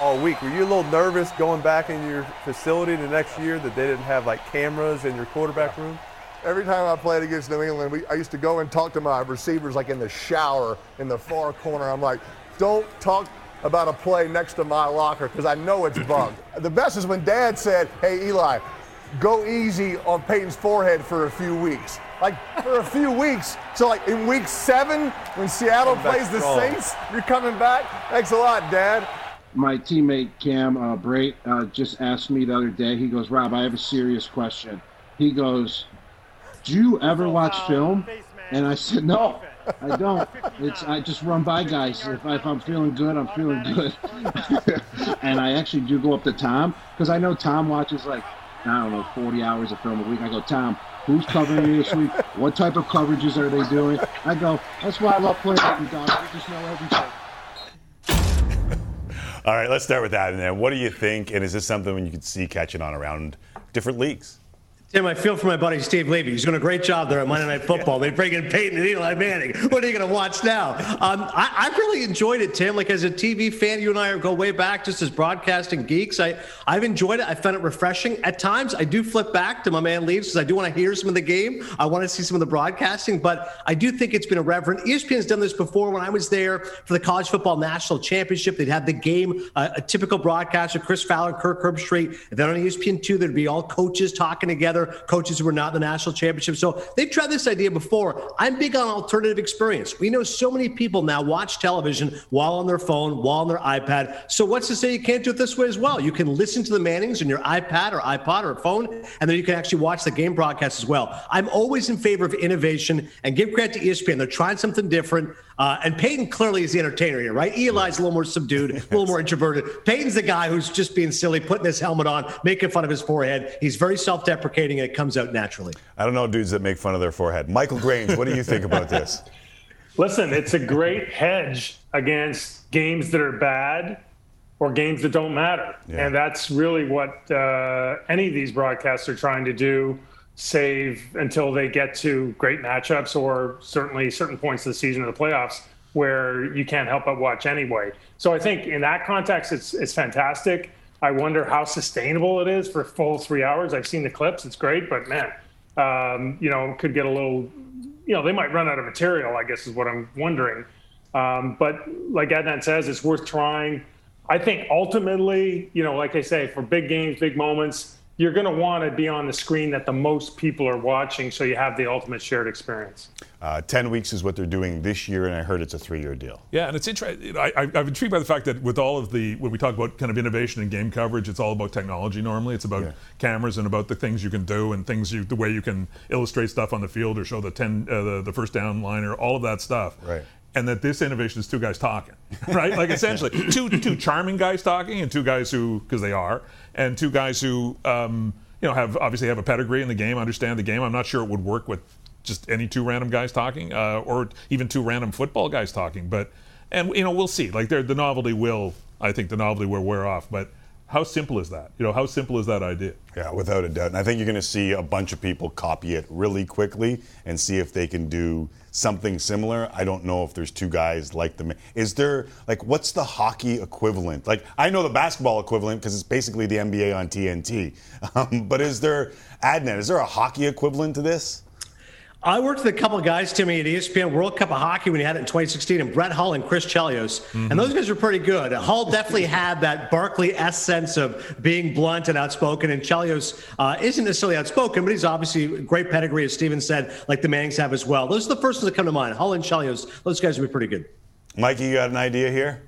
all week. Were you a little nervous going back in your facility the next year that they didn't have like cameras in your quarterback room? Every time I played against New England, we, I used to go and talk to my receivers like in the shower in the far corner. I'm like, don't talk about a play next to my locker because I know it's bugged. the best is when Dad said, hey, Eli, go easy on Peyton's forehead for a few weeks. Like for a few weeks. So like in week seven, when Seattle Come back plays the strong. Saints, you're coming back. Thanks a lot, Dad. my teammate Cam uh, Brate uh, just asked me the other day. He goes, "Rob, I have a serious question." He goes, "Do you ever watch film?" And I said, "No, I don't. It's I just run by guys. If, I, if I'm feeling good, I'm feeling good." and I actually do go up to Tom because I know Tom watches like I don't know 40 hours of film a week. I go, Tom. Who's covering you this week? What type of coverages are they doing? I go, that's why I love playing with you, dog. I just know everything. All right, let's start with that. And then, what do you think? And is this something you could see catching on around different leagues? Tim, I feel for my buddy Steve Levy. He's doing a great job there at Monday Night Football. They bring in Peyton and Eli Manning. What are you going to watch now? Um, I, I really enjoyed it, Tim. Like as a TV fan, you and I go way back just as broadcasting geeks. I, I've enjoyed it. I found it refreshing. At times, I do flip back to my man Leaves because I do want to hear some of the game. I want to see some of the broadcasting, but I do think it's been irreverent. ESPN has done this before. When I was there for the College Football National Championship, they'd have the game, uh, a typical broadcast broadcaster, Chris Fowler, Kirk Herbstreit. And then on E ESPN2, there'd be all coaches talking together. Coaches who were not in the national championship. So they've tried this idea before. I'm big on alternative experience. We know so many people now watch television while on their phone, while on their iPad. So what's to say you can't do it this way as well? You can listen to the Mannings on your iPad or iPod or phone, and then you can actually watch the game broadcast as well. I'm always in favor of innovation and give credit to ESPN. They're trying something different. Uh, and Peyton clearly is the entertainer here, right? Eli's a little more subdued, a little more introverted. Peyton's the guy who's just being silly, putting his helmet on, making fun of his forehead. He's very self deprecating, and it comes out naturally. I don't know dudes that make fun of their forehead. Michael Grange, what do you think about this? Listen, it's a great hedge against games that are bad or games that don't matter. Yeah. And that's really what uh, any of these broadcasts are trying to do save until they get to great matchups or certainly certain points of the season or the playoffs where you can't help but watch anyway. So I think in that context, it's it's fantastic. I wonder how sustainable it is for full three hours. I've seen the clips; it's great, but man, um, you know, could get a little. You know, they might run out of material. I guess is what I'm wondering. Um, but like Adnan says, it's worth trying. I think ultimately, you know, like I say, for big games, big moments, you're going to want to be on the screen that the most people are watching so you have the ultimate shared experience. Uh, 10 weeks is what they're doing this year, and I heard it's a three year deal. Yeah, and it's interesting. I, I'm intrigued by the fact that with all of the, when we talk about kind of innovation in game coverage, it's all about technology normally. It's about Yeah. cameras and about the things you can do and things you, the way you can illustrate stuff on the field or show the 10, uh, the, the first down liner, all of that stuff. Right. And that this innovation is two guys talking, right? like essentially two two charming guys talking and two guys who, because they are, and two guys who, um, you know, have obviously have a pedigree in the game, understand the game. I'm not sure it would work with just any two random guys talking, uh, or even two random football guys talking. But and you know we'll see. Like the novelty will, I think, the novelty will wear off. But how simple is that? You know, how simple is that idea? Yeah, without a doubt. And I think you're going to see a bunch of people copy it really quickly and see if they can do something similar. I don't know if there's two guys like them. Is there, like, what's the hockey equivalent? Like, I know the basketball equivalent because it's basically the NBA on TNT. Um, but is there, Adnan, is there a hockey equivalent to this? I worked with a couple of guys, Timmy, at ESPN World Cup of Hockey when he had it in 2016, and Brett Hull and Chris Chelios. And those guys were pretty good. Hull definitely had that Barkley S sense of being blunt and outspoken, and Chelios uh, isn't necessarily outspoken, but he's obviously great pedigree, as Steven said, like the Mannings have as well. Those are the first ones that come to mind. Hull and Chelios, those guys would be pretty good. Mikey, you got an idea here?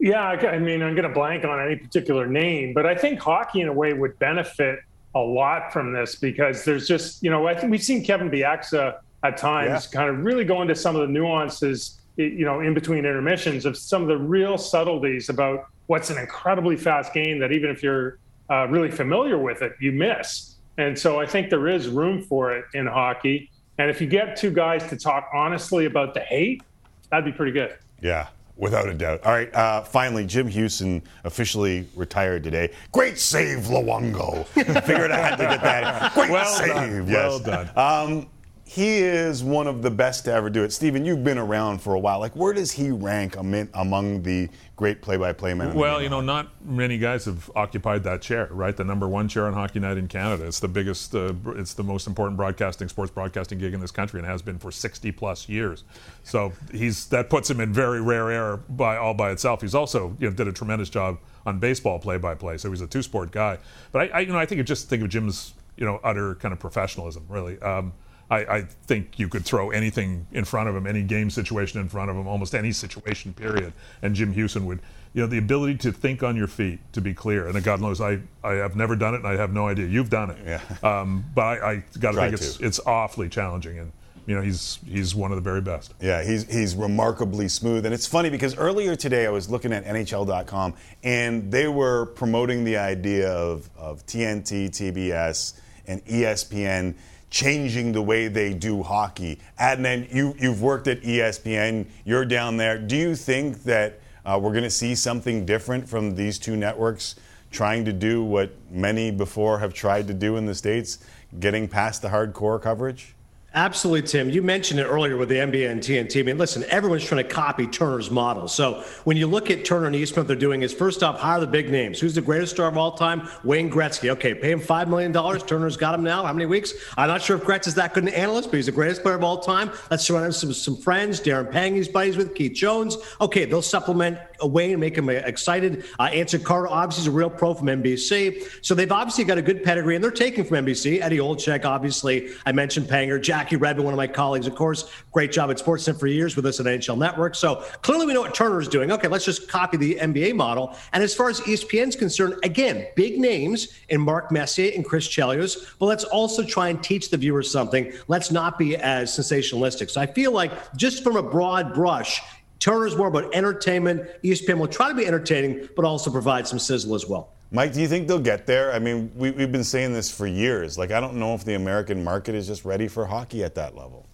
Yeah, I I mean, I'm going to blank on any particular name, but I think hockey in a way would benefit a lot from this because there's just, you know, I think we've seen Kevin Bieksa at times kind of really go into some of the nuances, you know, in between intermissions of some of the real subtleties about what's an incredibly fast game that even if you're uh, really familiar with it, you miss. And so I think there is room for it in hockey. And if you get two guys to talk honestly about the hate, that'd be pretty good. Yeah, without a doubt. All right, uh, finally, Jim Hughson officially retired today. Great save, Luongo. Figured I had to get that. Great Well save. done. Yes. Well done. Um, he is one of the best to ever do it. Steven, you've been around for a while. Like, where does he rank among the great play-by-play man. Well, you know, not many guys have occupied that chair, right? The number one chair on Hockey Night in Canada. It's the biggest, uh, it's the most important broadcasting, sports broadcasting gig in this country, and has been for 60 plus years. So he's that puts him in very rare air by all by itself. He's also, you know, did a tremendous job on baseball play-by-play. So he's a two-sport guy. But I, I you know, I think it just think of Jim's, you know, utter kind of professionalism, really. Um, I, I think you could throw anything in front of him, any game situation in front of him, almost any situation, period. And Jim Hughson would, you know, the ability to think on your feet, to be clear. And God knows, I, I have never done it, and I have no idea. You've done it. Yeah. Um, but I, I got to think it's it's awfully challenging, and you know, he's he's one of the very best. Yeah, he's he's remarkably smooth, and it's funny because earlier today I was looking at NHL.com, and they were promoting the idea of of TNT, TBS, and ESPN changing the way they do hockey. Adnan, you you've worked at ESPN, you're down there. Do you think that uh, we're going to see something different from these two networks trying to do what many before have tried to do in the states, getting past the hardcore coverage? Absolutely, Tim. You mentioned it earlier with the NBA and TNT. I mean, listen, everyone's trying to copy Turner's model. So when you look at Turner and Eastman, what they're doing is first off, hire the big names. Who's the greatest star of all time? Wayne Gretzky. Okay, pay him $5 million. Turner's got him now. How many weeks? I'm not sure if Gretz is that good an analyst, but he's the greatest player of all time. Let's surround him with some, some friends. Darren Pang, he's buddies with Keith Jones. Okay, they'll supplement away and make them excited. Uh, Anson Carter, obviously, is a real pro from NBC. So they've obviously got a good pedigree, and they're taking from NBC. Eddie Olczyk, obviously, I mentioned Panger. Jackie Redmond, one of my colleagues, of course, great job at Sportsnet for years with us at NHL Network. So clearly we know what Turner is doing. Okay, let's just copy the NBA model. And as far as ESPN's concerned, again, big names in Mark Messier and Chris Chelios, but let's also try and teach the viewers something. Let's not be as sensationalistic. So I feel like just from a broad brush, Turner's more about entertainment. ESPN will try to be entertaining, but also provide some sizzle as well. Mike, do you think they'll get there? I mean, we, have been saying this for years. Like, I don't know if the American market is just ready for hockey at that level.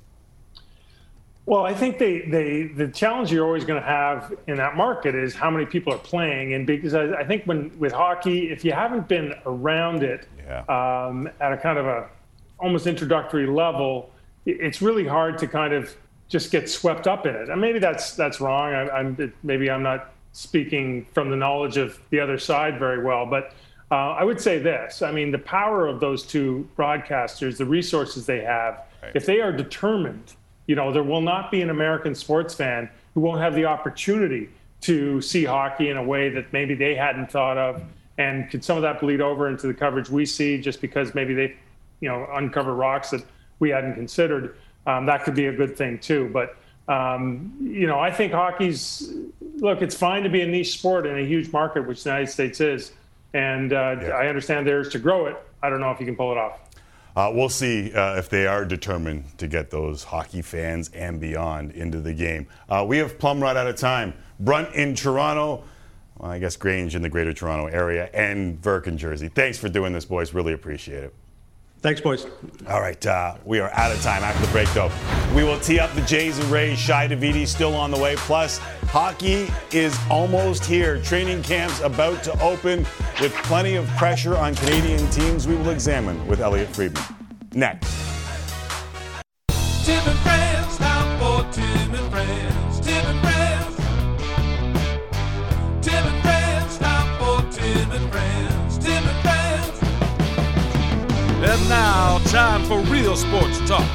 Well, I think they, they the challenge you're always going to have in that market is how many people are playing, and because I, I think when with hockey, if you haven't been around it yeah. um, at a kind of a almost introductory level, it's really hard to kind of just get swept up in it. And maybe that's that's wrong. I, am maybe I'm not speaking from the knowledge of the other side very well, but uh, I would say this. I mean, the power of those two broadcasters, the resources they have, right. if they are determined you know, there will not be an American sports fan who won't have the opportunity to see hockey in a way that maybe they hadn't thought of. And could some of that bleed over into the coverage we see just because maybe they, you know, uncover rocks that we hadn't considered? Um, that could be a good thing too. But, um, you know, I think hockey's, look, it's fine to be a niche sport in a huge market, which the United States is. And uh, yeah. I understand theirs to grow it. I don't know if you can pull it off. Uh, we'll see uh, if they are determined to get those hockey fans and beyond into the game. Uh, we have plumb right out of time. Brunt in Toronto, well, I guess Grange in the greater Toronto area, and Virk in Jersey. Thanks for doing this, boys. Really appreciate it. Thanks, boys. All right, uh, we are out of time after the break, though. We will tee up the Jays and Rays. Shi Davidi still on the way. Plus, hockey is almost here. Training camps about to open with plenty of pressure on Canadian teams. We will examine with Elliotte Friedman next. Tim and Friends, time for Tim and Friends. Tim and Friends. Tim and Friends, time for Tim and Friends. And now, time for real sports talk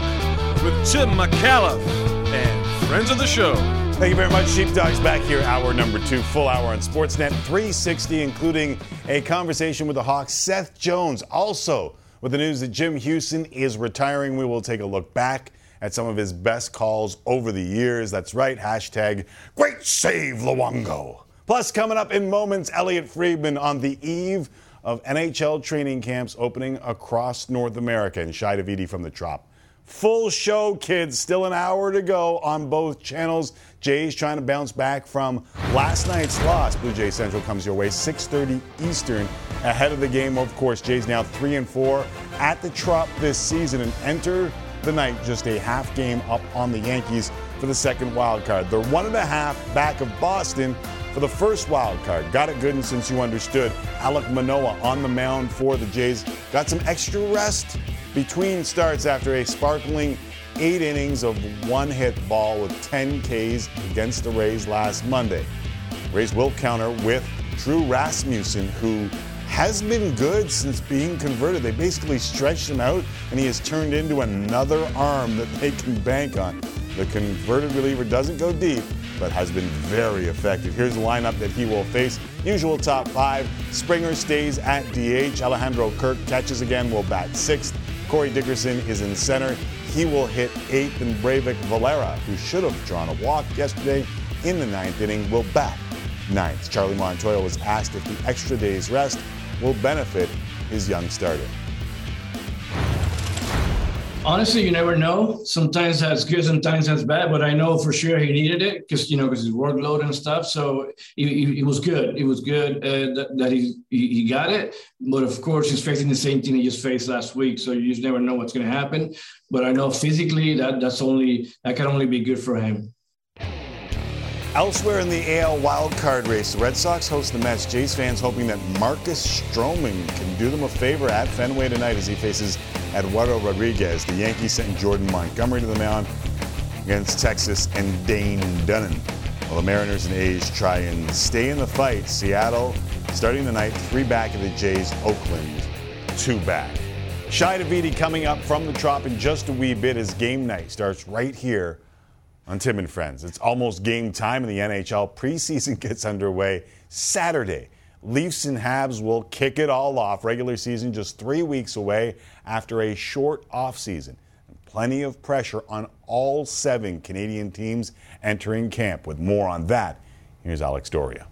with Tim McAuliffe and friends of the show. Thank you very much. Sheepdogs back here, hour number two, full hour on Sportsnet 360, including a conversation with the Hawks, Seth Jones. Also, with the news that Jim Hughson is retiring, we will take a look back at some of his best calls over the years. That's right, hashtag Great Save Luongo. Plus, coming up in moments, Elliotte Friedman on the eve of NHL training camps opening across North America and Shi Davidi from the Trop. Full show, kids. Still an hour to go on both channels. Jays trying to bounce back from last night's loss. Blue Jay Central comes your way 6:30 Eastern. Ahead of the game, of course. Jays now three and four at the Trop this season and enter the night just a half game up on the Yankees for the second wild card. They're one and a half back of Boston for the first wild card. Got it good, and since you understood, Alec Manoah on the mound for the Jays. Got some extra rest between starts after a sparkling eight innings of one hit ball with 10 Ks against the Rays last Monday. Rays will counter with Drew Rasmussen, who has been good since being converted. They basically stretched him out, and he has turned into another arm that they can bank on. The converted reliever doesn't go deep, but has been very effective. Here's the lineup that he will face. Usual top five. Springer stays at DH. Alejandro Kirk catches again, will bat sixth. Corey Dickerson is in center. He will hit eighth, and Breyvic Valera, who should have drawn a walk yesterday in the ninth inning, will bat ninth. Charlie Montoyo was asked if the extra day's rest will benefit his young starter honestly, you never know. Sometimes that's good, sometimes that's bad. But I know for sure he needed it because you know because his workload and stuff. So it, was good. It was good uh, that, that he, he got it. But of course, he's facing the same thing he just faced last week. So you just never know what's going to happen. But I know physically that that's only that can only be good for him. Elsewhere in the AL wildcard race, the Red Sox host the Mets. Jays fans hoping that Marcus Stroman can do them a favor at Fenway tonight as he faces Eduardo Rodriguez. The Yankees sent Jordan Montgomery to the mound against Texas and Dane Dunning. While the Mariners and A's try and stay in the fight, Seattle starting the night three back of the Jays, Oakland two back. Shi Davidi coming up from the Trop in just a wee bit as game night starts right here on Tim and Friends. It's almost game time in the NHL. Preseason gets underway Saturday. Leafs and Habs will kick it all off. Regular season just three weeks away after a short offseason. Plenty of pressure on all seven Canadian teams entering camp. With more on that, here's Alex Doria.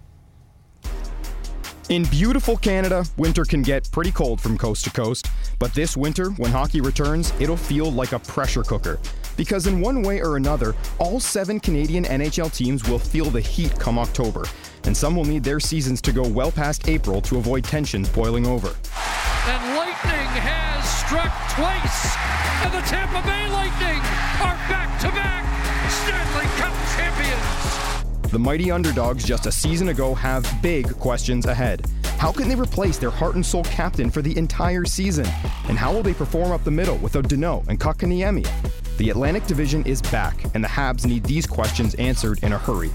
In beautiful Canada, winter can get pretty cold from coast to coast, but this winter, when hockey returns, it'll feel like a pressure cooker. Because in one way or another, all seven Canadian NHL teams will feel the heat come October, and some will need their seasons to go well past April to avoid tensions boiling over. And Lightning has struck twice, and the Tampa Bay Lightning are back to back Stanley Cup champions. The mighty underdogs just a season ago have big questions ahead. How can they replace their heart and soul captain for the entire season? And how will they perform up the middle without Danault and Kotkaniemi? The Atlantic Division is back, and the Habs need these questions answered in a hurry.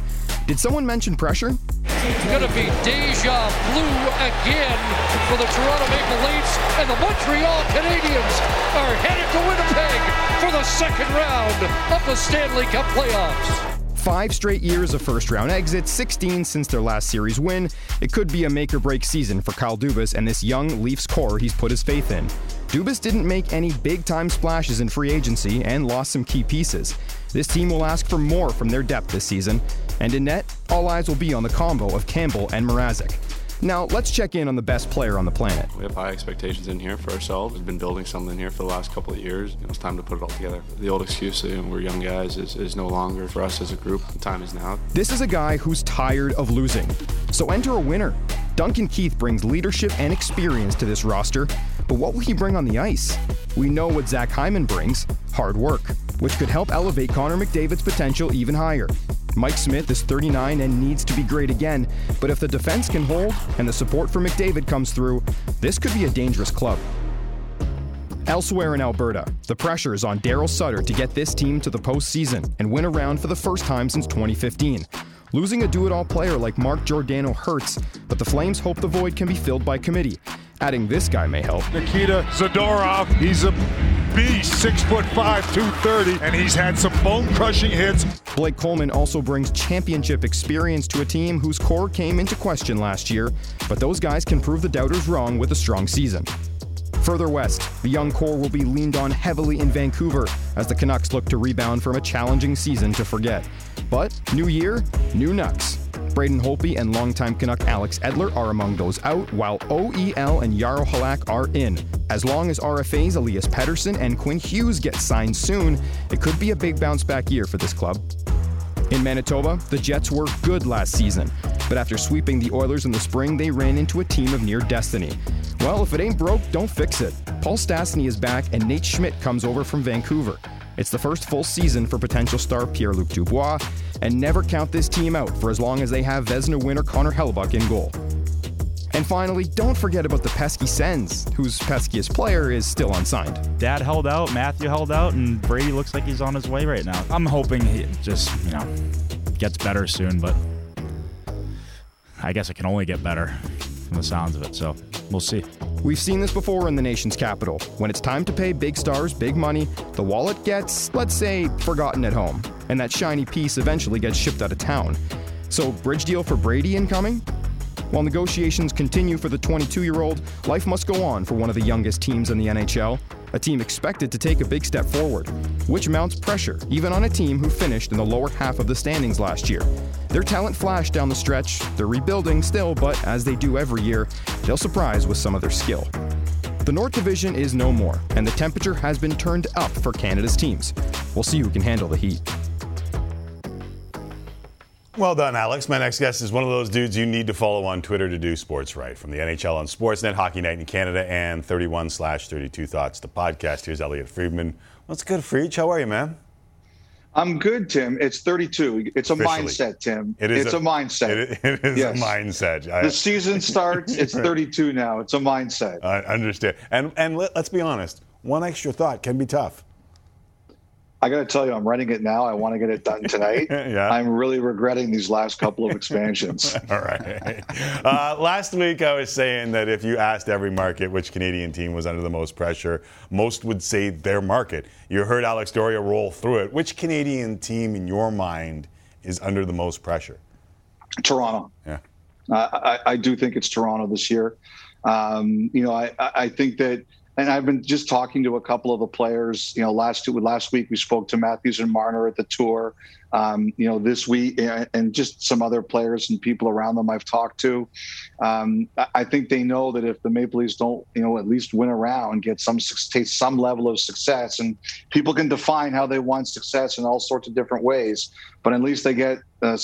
Did someone mention pressure? It's going to be deja blue again for the Toronto Maple Leafs, and the Montreal Canadiens are headed to Winnipeg for the second round of the Stanley Cup playoffs. Five straight years of first round exits, 16 since their last series win. It could be a make or break season for Kyle Dubas and this young Leafs core he's put his faith in. Dubas didn't make any big time splashes in free agency and lost some key pieces. This team will ask for more from their depth this season. And in net, all eyes will be on the combo of Campbell and Mrazek. Now, let's check in on the best player on the planet. We have high expectations in here for ourselves. We've been building something here for the last couple of years. You know, it's time to put it all together. The old excuse that you know, we're young guys is, is no longer for us as a group. The time is now. This is a guy who's tired of losing. So enter a winner. Duncan Keith brings leadership and experience to this roster, but what will he bring on the ice? We know what Zach Hyman brings hard work, which could help elevate Connor McDavid's potential even higher. Mike Smith is 39 and needs to be great again, but if the defense can hold and the support for McDavid comes through, this could be a dangerous club. Elsewhere in Alberta, the pressure is on Daryl Sutter to get this team to the postseason and win a round for the first time since 2015. Losing a do it all player like Mark Giordano hurts, but the Flames hope the void can be filled by committee. Adding this guy may help. Nikita Zadorov, he's a beast, six foot five, 230, and he's had some bone crushing hits. Blake Coleman also brings championship experience to a team whose core came into question last year, but those guys can prove the doubters wrong with a strong season. Further west, the young core will be leaned on heavily in Vancouver as the Canucks look to rebound from a challenging season to forget. But new year, new Nucks. Braden Holtby and longtime Canuck Alex Edler are among those out, while OEL and Jaro Halak are in. As long as RFA's Elias Pettersson and Quinn Hughes get signed soon, it could be a big bounce back year for this club. In Manitoba, the Jets were good last season, but after sweeping the Oilers in the spring, they ran into a team of near destiny. Well, if it ain't broke, don't fix it. Paul Stastny is back, and Nate Schmidt comes over from Vancouver. It's the first full season for potential star Pierre Luc Dubois, and never count this team out for as long as they have Vezina winner Connor Hellebuyck in goal. And finally, don't forget about the pesky Sens, whose peskiest player is still unsigned. Dad held out, Matthew held out, and Brady looks like he's on his way right now. I'm hoping he just, you know, gets better soon, but I guess it can only get better from the sounds of it, so we'll see. We've seen this before in the nation's capital. When it's time to pay big stars big money, the wallet gets, let's say, forgotten at home, and that shiny piece eventually gets shipped out of town. So, bridge deal for Brady incoming? While negotiations continue for the 22 year old, life must go on for one of the youngest teams in the NHL, a team expected to take a big step forward, which mounts pressure even on a team who finished in the lower half of the standings last year. Their talent flashed down the stretch, they're rebuilding still, but as they do every year, they'll surprise with some of their skill. The North Division is no more, and the temperature has been turned up for Canada's teams. We'll see who can handle the heat. Well done, Alex. My next guest is one of those dudes you need to follow on Twitter to do sports right. From the NHL on Sportsnet, Hockey Night in Canada, and 31 slash 32 Thoughts, the podcast. Here's Elliotte Friedman. What's good, Friedge? How are you, man? I'm good, Tim. It's 32. It's a Officially. mindset, Tim. It is it's a- a, mindset. It, it is Yes. a mindset. I- The season starts. It's 32 now. It's a mindset. I understand. And and let, let's be honest. One extra thought can be tough. I got to tell you, I'm running it now. I want to get it done tonight. Yeah. I'm really regretting these last couple of expansions. All right. Uh, last week, I was saying that if you asked every market which Canadian team was under the most pressure, most would say their market. You heard Alex Doria roll through it. Which Canadian team, in your mind, is under the most pressure? Toronto. Yeah. Uh, I, I do think it's Toronto this year. Um, you know, I, I think that, and I've been just talking to a couple of the players. You know, last last week we spoke to Matthews and Marner at the tour. Um, you know, this week and just some other players and people around them I've talked to. Um, I think they know that if the Maple Leafs don't, you know, at least win around, round, get some some level of success, and people can define how they want success in all sorts of different ways. But at least they get,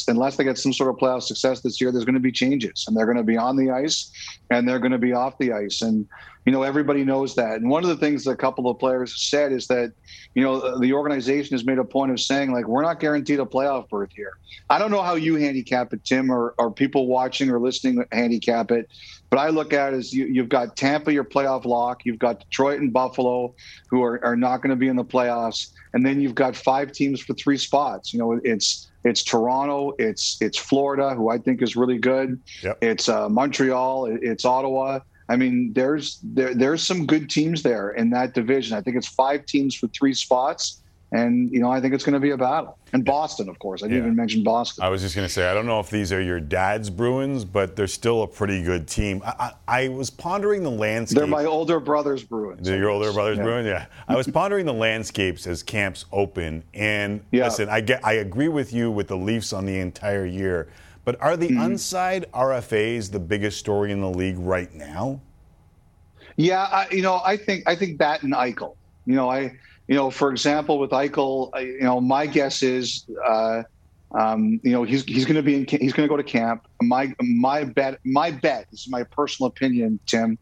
unless they get some sort of playoff success this year, there's going to be changes, and they're going to be on the ice, and they're going to be off the ice, and you know everybody knows that. And one of the things a couple of players said is that, you know, the organization has made a point of saying like we're not guaranteed a playoff berth here. I don't know how you handicap it, Tim, or, or people watching or listening handicap it, but I look at it as you, you've got Tampa, your playoff lock, you've got Detroit and Buffalo, who are, are not going to be in the playoffs, and then you've got five teams for three spots. You know, it's it's Toronto, it's it's Florida, who I think is really good. Yep. It's uh, Montreal, it's Ottawa. I mean, there's there there's some good teams there in that division. I think it's five teams for three spots. And you know, I think it's going to be a battle. And Boston, of course. I didn't Yeah. even mention Boston. I was just going to say, I don't know if these are your dad's Bruins, but they're still a pretty good team. I, I, I was pondering the landscape. They're my older brother's Bruins. They're your older brother's Yeah. Bruins, yeah. I was pondering the landscapes as camps open, and Yeah. listen, I get, I agree with you with the Leafs on the entire year, but are the Mm-hmm. unside RFAs the biggest story in the league right now? Yeah, I, you know, I think I think that and Eichel. You know, I you know, for example, with Eichel, you know, my guess is, uh, um, you know, he's he's going to be in, he's going to go to camp. My my bet my bet this is my personal opinion, Tim,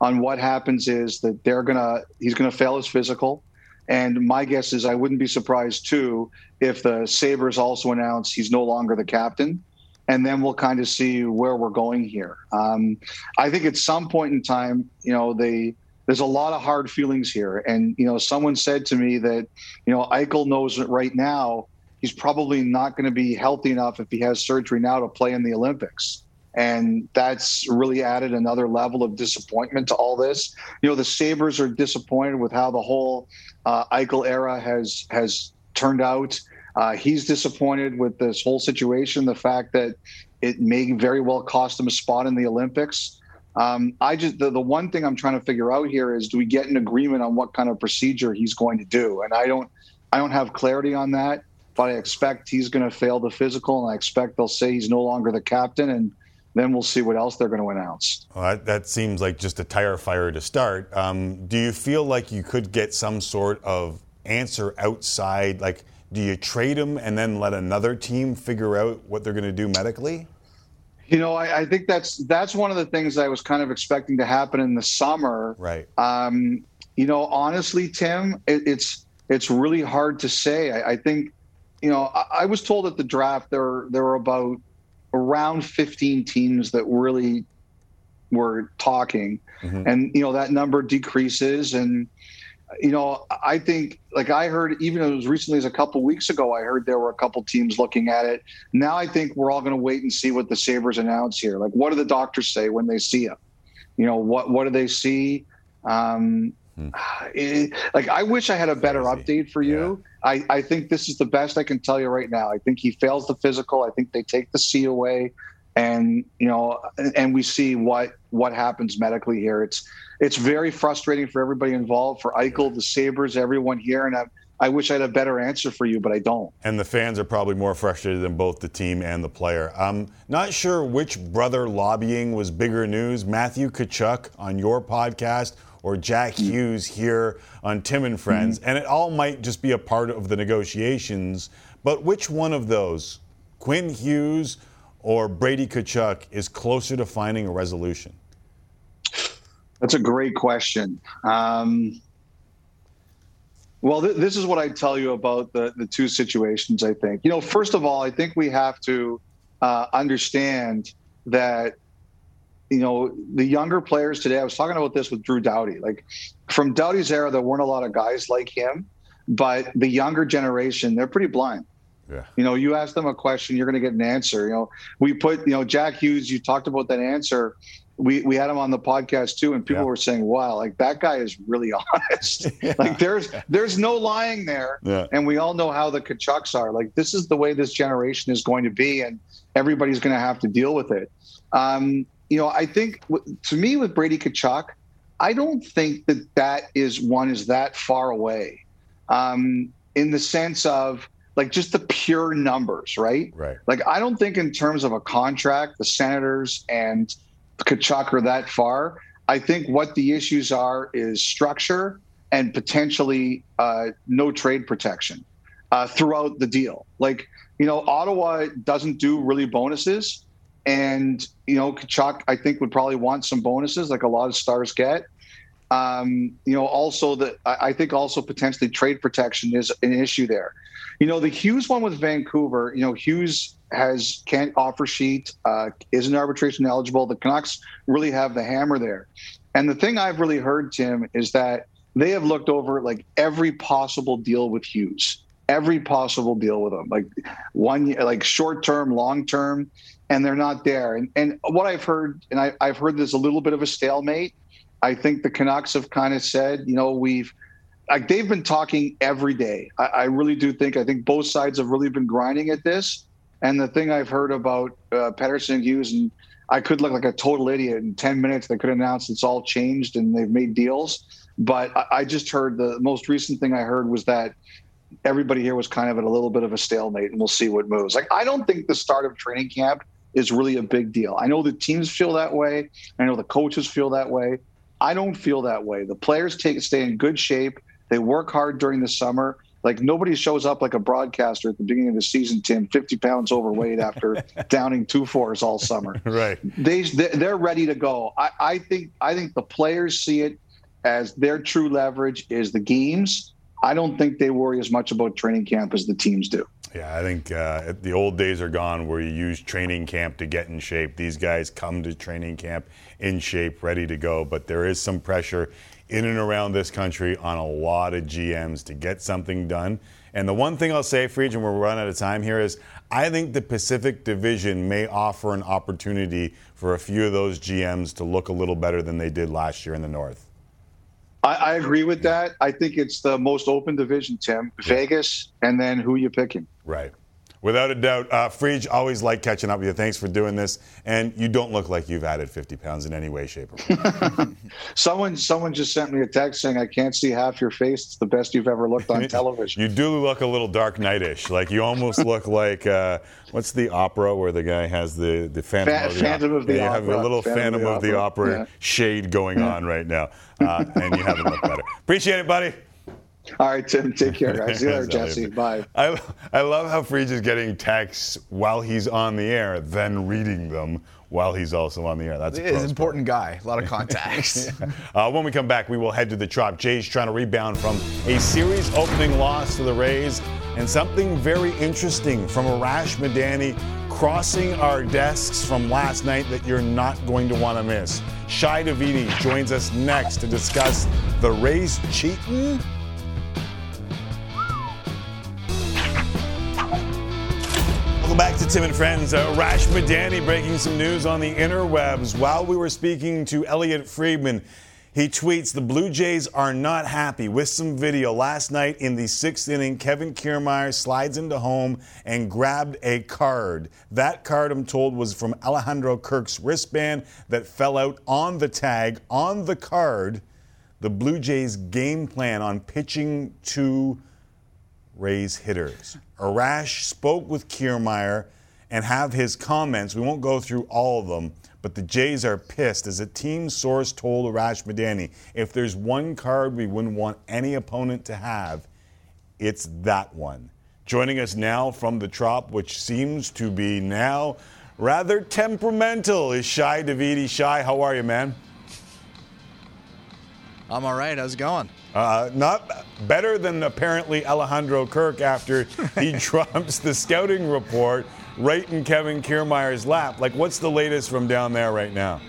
on what happens is that they're gonna he's going to fail his physical. And my guess is I wouldn't be surprised too if the Sabres also announce he's no longer the captain. And then we'll kind of see where we're going here. Um, I think at some point in time, you know, they there's a lot of hard feelings here. And, you know, someone said to me that, you know, Eichel knows that right now he's probably not going to be healthy enough if he has surgery now to play in the Olympics. And that's really added another level of disappointment to all this. You know, the Sabres are disappointed with how the whole uh, Eichel era has has turned out. Uh, he's disappointed with this whole situation, the fact that it may very well cost him a spot in the Olympics. Um, I just the, the one thing I'm trying to figure out here is do we get an agreement on what kind of procedure he's going to do? And I don't I don't have clarity on that, but I expect he's going to fail the physical, and I expect they'll say he's no longer the captain, and then we'll see what else they're going to announce. Well, that, that seems like just a tire fire to start. Um, do you feel like you could get some sort of answer outside? Like, do you trade him and then let another team figure out what they're going to do medically? You know, I, I think that's that's one of the things I was kind of expecting to happen in the summer. Right. Um, you know, honestly, Tim, it, it's it's really hard to say. I, I think, you know, I, I was told at the draft there there were about around 15 teams that really were talking, and you know that number decreases and you know, I think, like I heard, even as recently as a couple weeks ago, I heard there were a couple teams looking at it. Now I think we're all going to wait and see what the Sabres announce here. Like, what do the doctors say when they see him? You know, what what do they see? Um, it- like, I wish I had a better update for you. I, I think this is the best I can tell you right now. I think he fails the physical. I think they take the C away, and you know, and we see what what happens medically here. It's it's very frustrating for everybody involved, for Eichel, the Sabres, everyone here, and I, I wish I had a better answer for you, but I don't. And the fans are probably more frustrated than both the team and the player. I'm not sure which brother lobbying was bigger news Matthew Tkachuk on your podcast or Jack mm-hmm. Hughes here on Tim and mm-hmm. Friends. And it all might just be a part of the negotiations. But which one of those, Quinn Hughes or Brady Tkachuk, is closer to finding a resolution? That's a great question. Um, well, th- this is what I tell you about the, the two situations, I think. You know, first of all, I think we have to uh, understand that, you know, the younger players today, I was talking about this with Drew Doughty. Like, from Doughty's era, there weren't a lot of guys like him. but the younger generation, they're pretty blind. Yeah. You know, you ask them a question, you're going to get an answer. You know, we put, you know, Jack Hughes, you talked about that answer. We, we had him on the podcast too, and people Yeah. were saying, "Wow, like that guy is really honest. Like there's there's no lying there." Yeah. And we all know how the Tkachuks are. Like this is the way this generation is going to be, and everybody's going to have to deal with it. Um, you know, I think w- to me with Brady Tkachuk, I don't think that that is one is that far away, um, in the sense of like just the pure numbers, right? Right. Like I don't think in terms of a contract, the Senators and Tkachuk are that far. I think what the issues are is structure and potentially uh, no trade protection uh, throughout the deal. Like you know, Ottawa doesn't do really bonuses, and you know, Tkachuk I think would probably want some bonuses like a lot of stars get. Um, you know, also that I I think also potentially trade protection is an issue there. You know, the Hughes one with Vancouver. You know, Hughes has can't offer sheet, uh, isn't arbitration eligible. The Canucks really have the hammer there. And the thing I've really heard, Tim, is that they have looked over like every possible deal with Hughes, every possible deal with him, like one like short term, long term, and they're not there. And and what I've heard, and I, I've heard there's a little bit of a stalemate. I think the Canucks have kind of said, you know, we've like they've been talking every day. I, I really do think I think both sides have really been grinding at this. And the thing I've heard about uh, Pettersson and Hughes, and I could look like a total idiot in 10 minutes. They could announce it's all changed and they've made deals. But I, I just heard the most recent thing I heard was that everybody here was kind of at a little bit of a stalemate, and we'll see what moves. Like, I don't think the start of training camp is really a big deal. I know the teams feel that way. I know the coaches feel that way. I don't feel that way. The players take stay in good shape. They work hard during the summer. Like nobody shows up like a broadcaster at the beginning of the season, Tim, 50 pounds overweight after downing two fours all summer. Right. They they're ready to go. I, I think I think the players see it as their true leverage is the games. I don't think they worry as much about training camp as the teams do. Yeah, I think uh, the old days are gone where you use training camp to get in shape. These guys come to training camp in shape, ready to go. But there is some pressure in and around this country on a lot of GMs to get something done. And the one thing I'll say, Friedge, and we're running out of time here, is I think the Pacific Division may offer an opportunity for a few of those GMs to look a little better than they did last year in the North. I, I agree with that. I think it's the most open division, Tim. Vegas, and then who you picking? Right. Without a doubt. Uh, always like catching up with you. Thanks for doing this. And you don't look like you've added 50 pounds in any way, shape, or form. Someone someone just sent me a text saying I can't see half your face. It's the best you've ever looked on television. You do look a little Dark Knightish. Like you almost look like uh, what's the opera where the guy has the the Phantom, Fa- of, the Phantom of the Yeah, You have a Opera. little Phantom, of the Opera, yeah. shade going on right now, uh, and you haven't looked better. Appreciate it, buddy. All right, Tim. Take care, guys. See you later, Jesse. Bye. I, I love how Friedge is getting texts while he's on the air, then reading them while he's also on the air. That's a He is pro an important guy. A lot of contacts. Uh, when we come back, we will head to the Trop. Jay's trying to rebound from a series opening loss to the Rays, and something very interesting from Arash Madani crossing our desks from last night that you're not going to want to miss. Shi Davidi joins us next to discuss the Rays cheating. Welcome back to Tim and Friends. Uh, Rash Madani breaking some news on the interwebs. While we were speaking to Elliotte Friedman, he tweets the Blue Jays are not happy with some video last night in the sixth inning. Kevin Kiermaier slides into home and grabbed a card. That card, I'm told, was from Alejandro Kirk's wristband that fell out on the tag. On the card, the Blue Jays' game plan on pitching to Rays hitters. Arash spoke with Kiermaier and have his comments. We won't go through all of them, but the Jays are pissed as a team source told Arash Madani, if there's one card we wouldn't want any opponent to have, it's that one. Joining us now from the Trop, which seems to be now rather temperamental, is Shi Davidi. Shi, how are you, man? I'm all right. How's it going? Uh, not better than apparently Alejandro Kirk after he drops the scouting report right in Kevin Kiermaier's lap. Like, what's the latest from down there right now?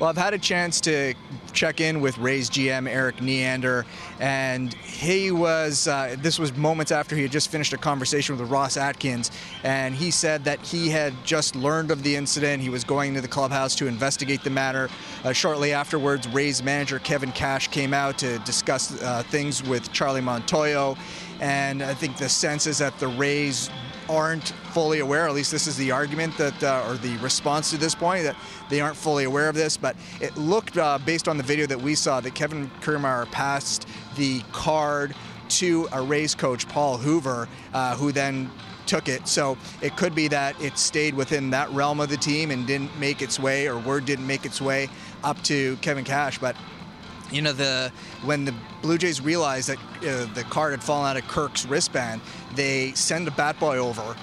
Well, I've had a chance to check in with Ray's GM Erik Neander, and he was. Uh, this was moments after he had just finished a conversation with Ross Atkins, and he said that he had just learned of the incident. He was going to the clubhouse to investigate the matter. Uh, shortly afterwards, Ray's manager Kevin Cash came out to discuss uh, things with Charlie Montoyo, and I think the sense is that the Rays aren't fully aware. At least this is the argument that, uh, or the response to this point, that they aren't fully aware of this. But it looked, uh, based on the video that we saw, that Kevin Kiermaier passed the card to a Rays coach, Paul Hoover, uh, who then took it. So it could be that it stayed within that realm of the team and didn't make its way, or word didn't make its way up to Kevin Cash. But you know the when the Blue Jays realized that uh, the card had fallen out of Kirk's wristband, they send a bat boy over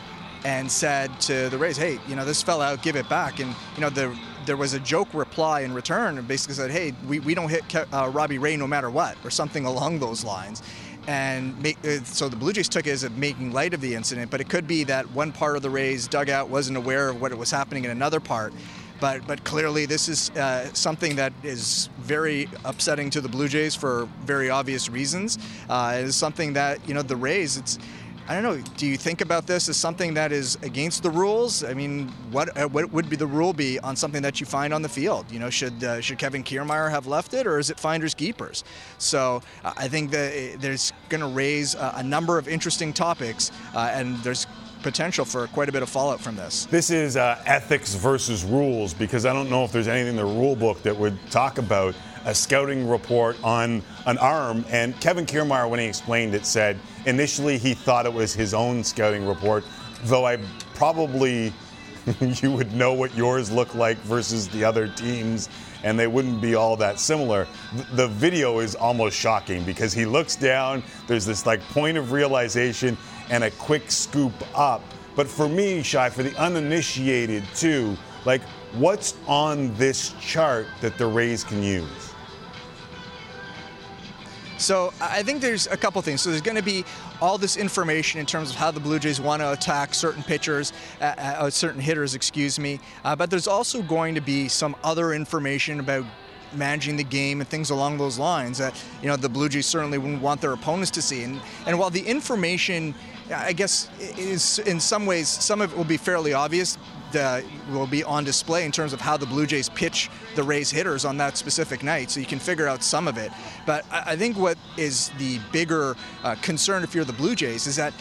and said to the Rays, "Hey, you know this fell out, give it back." And you know the there was a joke reply in return, and basically said, "Hey, we, we don't hit uh, Robbie Ray no matter what," or something along those lines. And make, uh, so the Blue Jays took it as a making light of the incident, but it could be that one part of the Rays dugout wasn't aware of what was happening in another part but but clearly this is uh, something that is very upsetting to the Blue Jays for very obvious reasons. Uh, it is something that you know the Rays. It's I don't know. Do you think about this as something that is against the rules? I mean, what uh, what would be the rule be on something that you find on the field? You know, should uh, should Kevin Kiermaier have left it, or is it finders keepers? So uh, I think that there's going to raise a number of interesting topics, uh, and there's potential for quite a bit of fallout from this. This is uh, ethics versus rules because I don't know if there's anything in the rule book that would talk about a scouting report on an arm. And Kevin Kiermaier, when he explained it, said initially he thought it was his own scouting report, though I probably you would know what yours looked like versus the other teams and they wouldn't be all that similar. The video is almost shocking because he looks down, there's this like point of realization and a quick scoop up. But for me, Shi, for the uninitiated too, like what's on this chart that the Rays can use? So I think there's a couple things. So there's going to be all this information in terms of how the Blue Jays want to attack certain pitchers, uh, uh, certain hitters, excuse me. Uh, but there's also going to be some other information about managing the game and things along those lines that you know the Blue Jays certainly wouldn't want their opponents to see. And and while the information, I guess, is in some ways some of it will be fairly obvious uh, will be on display in terms of how the Blue Jays pitch the Rays hitters on that specific night, so you can figure out some of it. But I, I think what is the bigger uh, concern if you're the Blue Jays is that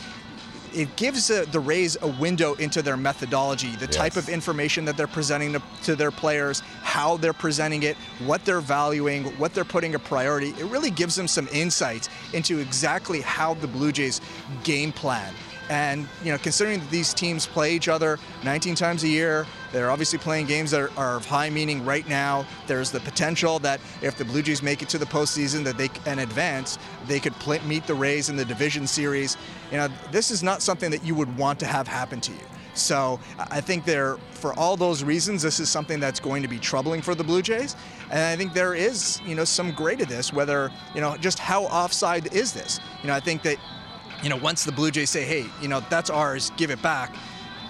it gives uh, the Rays a window into their methodology, the yes. type of information that they're presenting to, to, their players, how they're presenting it, what they're valuing, what they're putting a priority. It really gives them some insights into exactly how the Blue Jays game plan. And you know, considering that these teams play each other 19 times a year, they're obviously playing games that are, are of high meaning right now. There's the potential that if the Blue Jays make it to the postseason, that they and advance, they could play, meet the Rays in the division series. You know, this is not something that you would want to have happen to you. So I think there, for all those reasons, this is something that's going to be troubling for the Blue Jays. And I think there is, you know, some gray to this. Whether, you know, just how offside is this? You know, I think that you know, once the Blue Jays say, hey, you know, that's ours, give it back,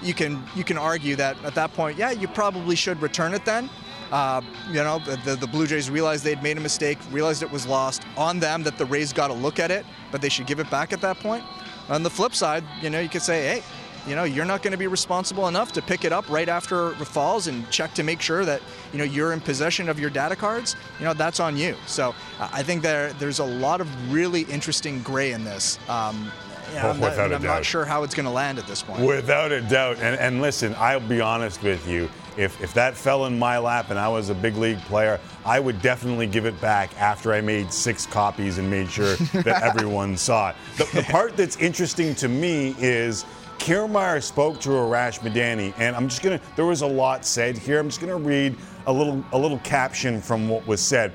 you can you can argue that at that point, yeah, you probably should return it then. Uh, you know, the, the Blue Jays realized they'd made a mistake, realized it was lost on them, that the Rays got to look at it, but they should give it back at that point. On the flip side, you know, you could say, hey, you know, you're not going to be responsible enough to pick it up right after it falls and check to make sure that, you know, you're in possession of your data cards. You know, that's on you. So I think there there's a lot of really interesting gray in this. Um, yeah, I'm, not, I'm not, sure how it's going to land at this point. Without a doubt. And, and listen, I'll be honest with you. If, if that fell in my lap and I was a big league player, I would definitely give it back after I made six copies and made sure that everyone saw it. The, the part that's interesting to me is Kiermaier spoke to Arash Madani, and I'm just gonna. There was a lot said here. I'm just gonna read a little a little caption from what was said,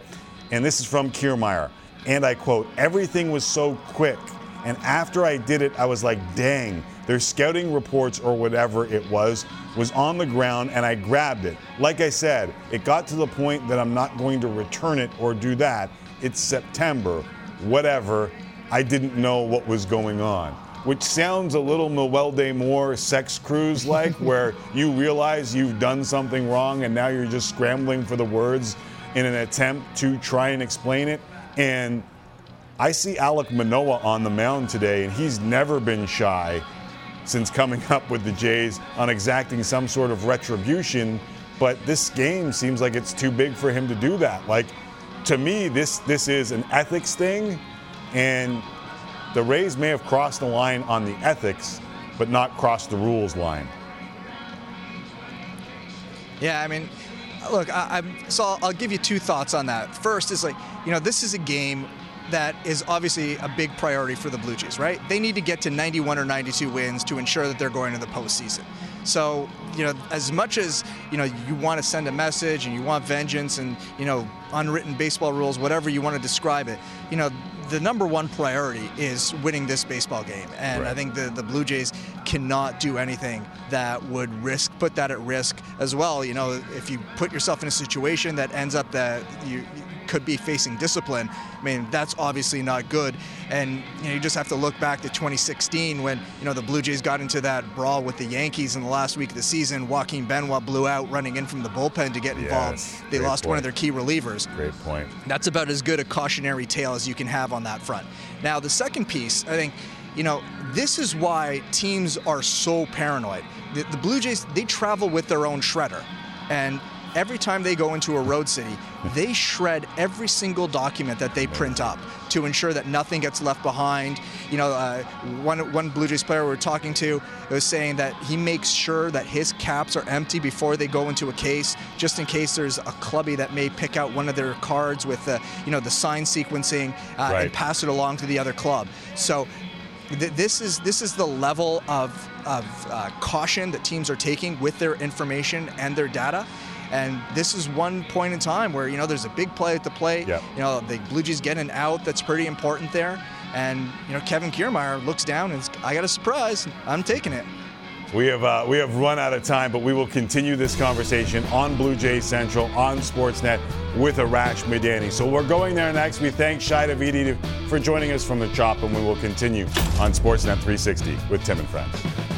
and this is from Kiermaier, and I quote: "Everything was so quick, and after I did it, I was like, dang." Their scouting reports or whatever it was was on the ground, and I grabbed it. Like I said, it got to the point that I'm not going to return it or do that. It's September, whatever. I didn't know what was going on which sounds a little Miguel Moore sex cruise like, where you realize you've done something wrong and now you're just scrambling for the words in an attempt to try and explain it. And I see Alek Manoah on the mound today, and he's never been shy since coming up with the Jays on exacting some sort of retribution. But this game seems like it's too big for him to do that. Like, to me, this this is an ethics thing, and the Rays may have crossed the line on the ethics, but not crossed the rules line. Yeah, I mean, look, I, I'm so I'll, I'll give you two thoughts on that. First is like, you know, this is a game that is obviously a big priority for the Blue Jays, right? They need to get to 91 or 92 wins to ensure that they're going to the postseason. So, you know, as much as, you know, you want to send a message and you want vengeance and, you know, unwritten baseball rules, whatever you want to describe it, you know, the number one priority is winning this baseball game. And I think the, the Blue Jays cannot do anything that would risk, put that at risk as well. You know, if you put yourself in a situation that ends up that you could be facing discipline, I mean, that's obviously not good. And you, know, you just have to look back to 2016 when, you know, the Blue Jays got into that brawl with the Yankees in the last week of the season. Joaquin Benoit blew out running in from the bullpen to get involved. Yes, they lost one of their key relievers. Great point. That's about as good a cautionary tale as you can have on that front. Now, the second piece, I think, you know, this is why teams are so paranoid. The, the Blue Jays, they travel with their own shredder. And every time they go into a road city, they shred every single document that they print up to ensure that nothing gets left behind. You know, uh, one one Blue Jays player we were talking to was saying that he makes sure that his caps are empty before they go into a case, just in case there's a clubby that may pick out one of their cards with the you know the sign sequencing uh, and pass it along to the other club. So th- this is this is the level of of uh, caution that teams are taking with their information and their data. And this is one point in time where you know there's a big play at the plate. Yep. You know the Blue Jays get an out that's pretty important there. And you know Kevin Kiermaier looks down and I got a surprise. I'm taking it. We have uh, we have run out of time, but we will continue this conversation on Blue Jay Central on Sportsnet with Arash Madani. So we're going there next. We thank Shi Davidi for joining us from the Trop, and we will continue on Sportsnet 360 with Tim and Friends.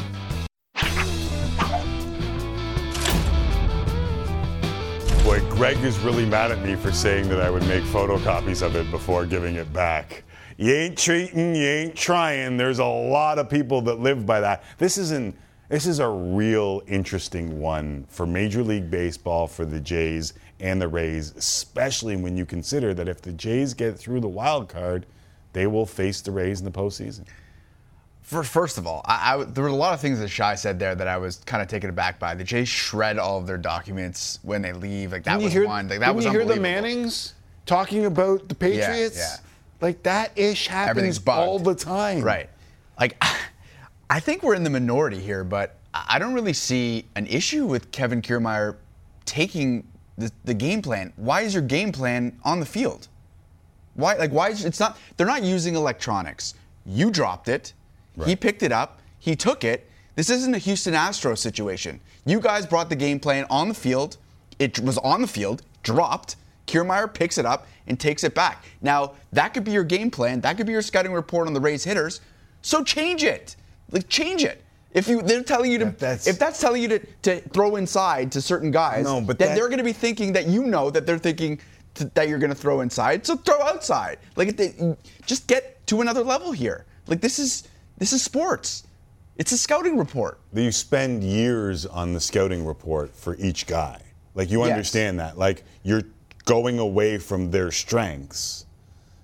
Greg is really mad at me for saying that I would make photocopies of it before giving it back. You ain't treating, you ain't trying. There's a lot of people that live by that. This isn't. This is a real interesting one for Major League Baseball, for the Jays and the Rays, especially when you consider that if the Jays get through the wild card, they will face the Rays in the postseason. For, first of all, I, I- there were a lot of things that Shi said there that I was kind of taken aback by. The Jays shred all of their documents when they leave. Like that Didn't was hear- one. Like that was you hear the. Mannings talking about the Patriots? yeah. Like that ish happens all the time. Right. Like, I think we're in the minority here, but I don't really see an issue with Kevin Kiermaier taking the, the game plan. Why is your game plan on the field? Why? Like, why? Is, it's not. They're not using electronics. You dropped it. He picked it up. He took it. This isn't a Houston Astros situation. You guys brought the game plan on the field. It was on the field, dropped. Kiermaier picks it up and takes it back. Now, that could be your game plan. That could be your scouting report on the Rays hitters. So change it. Like change it. If you they're telling you to if that's telling you to, to throw inside to certain guys, No, but then that- they're going to be thinking that you know that they're thinking t- that you're going to throw inside. So throw outside. Like if they, just get to another level here. Like this is this is sports. It's a scouting report. You spend years on the scouting report for each guy. Like you Yes. understand that. Like you're going away from their strengths.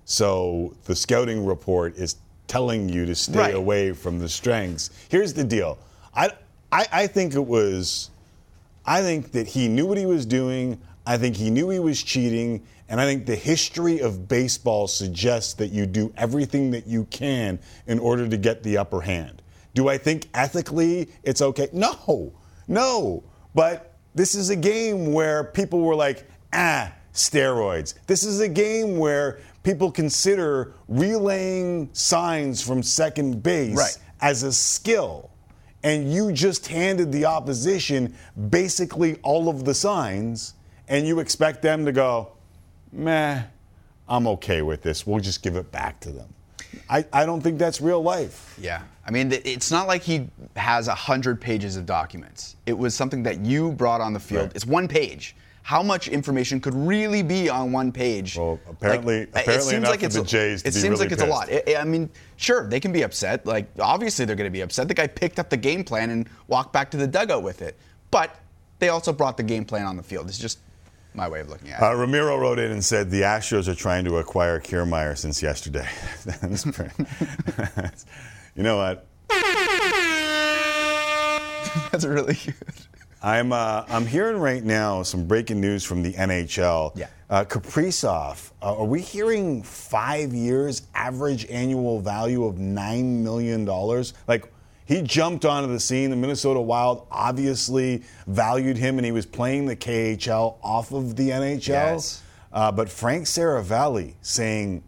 So the scouting report is telling you to stay Right. away from the strengths. Here's the deal. I, I I think it was I think that he knew what he was doing. I think he knew he was cheating. And I think the history of baseball suggests that you do everything that you can in order to get the upper hand. Do I think ethically it's okay? No, no. But this is a game where people were like, ah, steroids. This is a game where people consider relaying signs from second base Right. as a skill and you just handed the opposition basically all of the signs, and you expect them to go, meh, I'm okay with this. We'll just give it back to them. I, I don't think that's real life. Yeah. I mean, it's not like he has a hundred pages of documents. It was something that you brought on the field. Right. It's one page. how much information could really be on one page. Well, apparently- apparently enough for the Jays it seems really like it's a lot. pissed. I- I mean, sure, they can be upset. Like, obviously, they're going to be upset. The guy picked up the game plan and walked back to the dugout with it. But they also brought the game plan on the field. It's just my way of looking at it. Uh, Ramiro wrote in and said the Astros are trying to acquire Kiermaier since yesterday. Pretty- you know what? That's really good. I'm uh, I'm hearing right now some breaking news from the NHL. Yeah. Uh, Kaprizov, uh, are we hearing five years average annual value of nine million dollars? Like he jumped onto the scene. The Minnesota Wild obviously valued him, and he was playing the KHL off of the NHL. Yes. Uh, but Frank Seravalli saying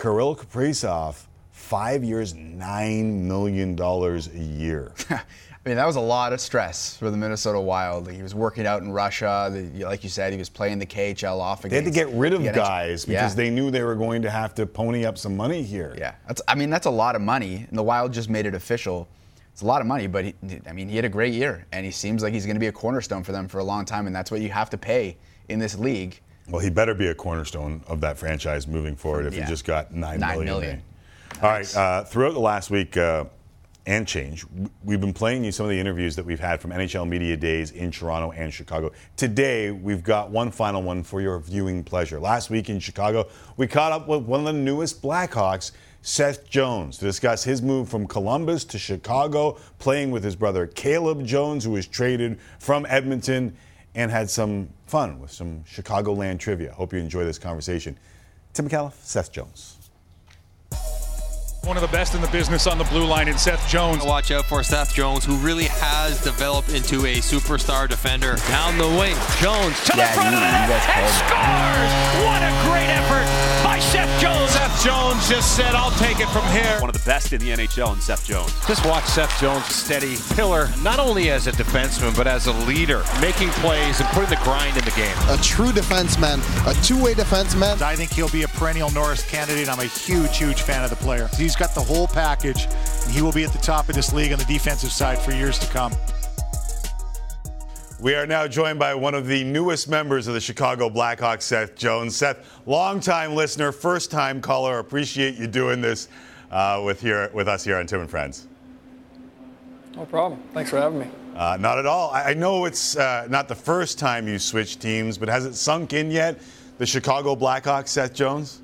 Kirill Kaprizov, five years, nine million dollars a year. I mean, that was a lot of stress for the Minnesota Wild. He was working out in Russia. The, like you said, he was playing the KHL off against. They had to get rid of guys because Yeah. they knew they were going to have to pony up some money here. Yeah, that's. I mean, that's a lot of money, and the Wild just made it official. It's a lot of money, but he, I mean, he had a great year, and he seems like he's going to be a cornerstone for them for a long time, and that's what you have to pay in this league. Well, he better be a cornerstone of that franchise moving forward if Yeah. he just got nine Nine million. million. All right. Uh, throughout the last week uh, and change, we've been playing you some of the interviews that we've had from NHL Media Days in Toronto and Chicago. Today, we've got one final one for your viewing pleasure. Last week in Chicago, we caught up with one of the newest Blackhawks. Seth Jones to discuss his move from Columbus to Chicago, playing with his brother Caleb Jones, who was traded from Edmonton, and had some fun with some Chicagoland trivia. Hope you enjoy this conversation. Tim McAuliffe, Seth Jones. One of the best in the business on the blue line in Seth Jones. Watch out for Seth Jones, who really has developed into a superstar defender. Down the wing, Jones to Yeah, the front you- of the net and scores! What a great effort by Seth Jones. Seth Jones just said, I'll take it from here. One of the best in the NHL in Seth Jones. Just watch Seth Jones, steady pillar, not only as a defenseman, but as a leader, making plays and putting the grind in the game. a true defenseman, a two-way defenseman. I think he'll be a perennial Norris candidate. I'm a huge, huge fan of the player. He's got the whole package, and he will be at the top of this league on the defensive side for years to come. We are now joined by one of the newest members of the Chicago Blackhawks, Seth Jones. Seth, longtime listener, first time caller. Appreciate you doing this uh, with here with us here on Tim and Friends. No problem. Thanks for having me. Uh, not at all. I, I know it's uh, not the first time you switched teams, but has it sunk in yet? The Chicago Blackhawks, Seth Jones.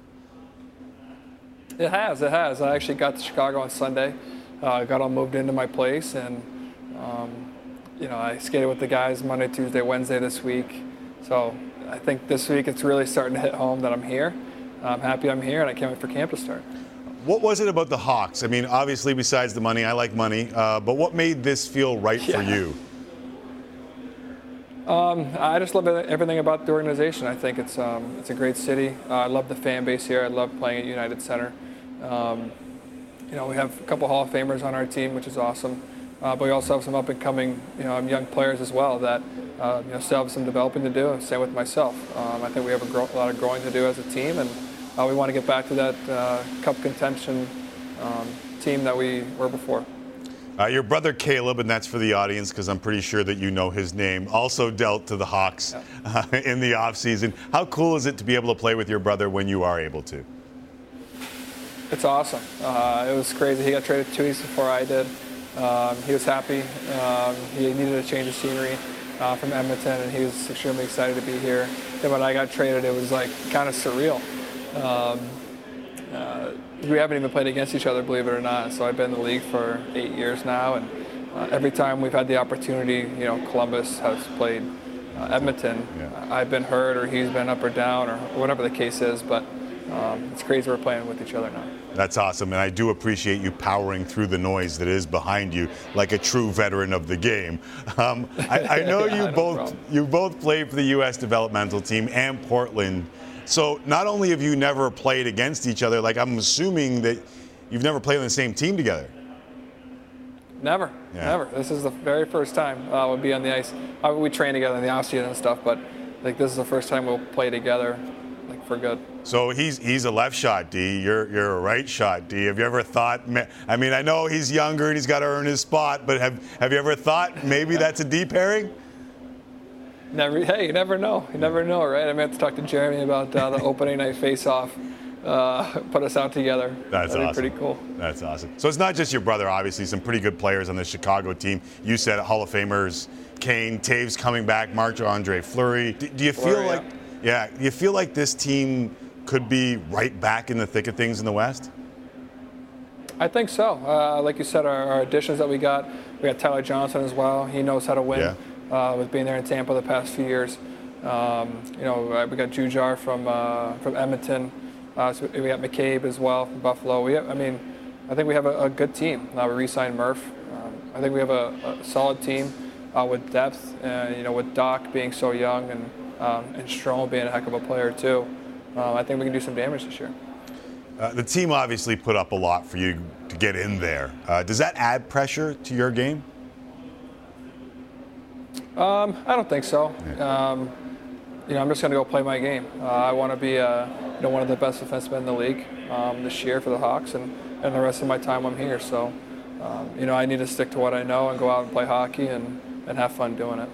It has. It has. I actually got to Chicago on Sunday. Uh, got all moved into my place, and um, you know I skated with the guys Monday, Tuesday, Wednesday this week. So I think this week it's really starting to hit home that I'm here. I'm happy I'm here, and I can't wait for camp to start. What was it about the Hawks? I mean, obviously, besides the money, I like money, uh, but what made this feel right for you? Um, I just love everything about the organization. I think it's um, it's a great city. Uh, I love the fan base here. I love playing at United Center. Um, you know, we have a couple Hall of Famers on our team, which is awesome. Uh, but we also have some up and coming, you know, young players as well that uh, you know still have some developing to do. Same with myself. Um, I think we have a, a lot of growing to do as a team, and uh, we want to get back to that uh, cup contention um, team that we were before. Uh, your brother Caleb, and that's for the audience because I'm pretty sure that you know his name, also dealt to the Hawks uh, in the offseason. How cool is it to be able to play with your brother when you are able to? It's awesome. Uh, it was crazy. He got traded two weeks before I did. Um, he was happy. Um, he needed a change of scenery uh, from Edmonton, and he was extremely excited to be here. Then when I got traded, it was like kind of surreal. Um, uh, we haven't even played against each other, believe it or not. So I've been in the league for eight years now, and uh, every time we've had the opportunity, you know, Columbus has played uh, Edmonton. I've been hurt, or he's been up or down, or whatever the case is. But um, it's crazy we're playing with each other now. That's awesome, and I do appreciate you powering through the noise that is behind you, like a true veteran of the game. Um, I, I know Yeah, you no both problem. you both played for the U.S. developmental team and Portland. So not only have you never played against each other, like I'm assuming that you've never played on the same team together. Never, Yeah. never. This is the very first time uh, we'll be on the ice. Uh, we train together in the off season and stuff, but like this is the first time we'll play together, like for good. So he's he's a left shot D. You're you're a right shot D. Have you ever thought? I mean, I know he's younger and he's got to earn his spot, but have have you ever thought maybe that's a D pairing? Never. Hey, you never know. You never know, right? I may have to talk to Jeremy about uh, the opening night face-off. Uh, put us out together. That's That'd awesome. pretty cool. That's awesome. So it's not just your brother, obviously, some pretty good players on the Chicago team. You said Hall of Famers, Kane, Toews coming back, Marc Andre Fleury. Do, do you feel Fleury, like, yeah, do you feel like this team could be right back in the thick of things in the West? I think so. Uh, like you said, our, our additions that we got, we got Tyler Johnson as well. He knows how to win uh, with being there in Tampa the past few years. Um, you know, uh, we got Jujhar from uh, from Edmonton. Uh, so we got McCabe as well from Buffalo. We have, I mean, I think we have a, a good team. Now we re-signed Murph. Um, I think we have a, a solid team uh, with depth. And you know, with Dach being so young and um, and Strome being a heck of a player too. Um, I think we can do some damage this year. Uh, the team obviously put up a lot for you to get in there. Uh, does that add pressure to your game? Um, I don't think so. Um, you know, I'm just going to go play my game. Uh, I want to be, uh, you know, one of the best defensemen in the league um, this year for the Hawks, and, and the rest of my time I'm here. So, um, you know, I need to stick to what I know and go out and play hockey and, and have fun doing it.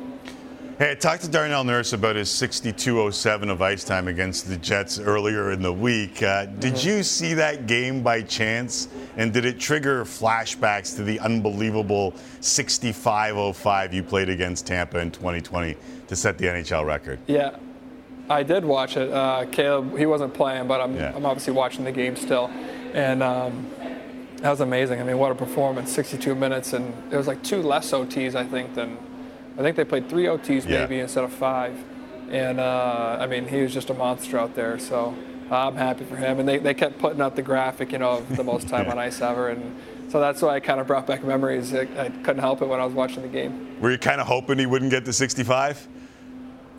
Hey, I talked to Darnell Nurse about his 62-07 of ice time against the Jets earlier in the week. Uh, did Mm-hmm. you see that game by chance? And did it trigger flashbacks to the unbelievable 65-05 you played against Tampa in 2020 to set the NHL record? Yeah, I did watch it. Uh, Caleb, he wasn't playing, but I'm, I'm obviously watching the game still. And um, that was amazing. I mean, what a performance 62 minutes, and it was like two less OTs, I think, than I think they played three OTs Yeah. maybe instead of five. And uh, I mean, he was just a monster out there. So I'm happy for him. And they, they kept putting out the graphic, you know, of the most time on ice ever. And so that's why I kind of brought back memories. I, I couldn't help it when I was watching the game. Were you kind of hoping he wouldn't get to 65?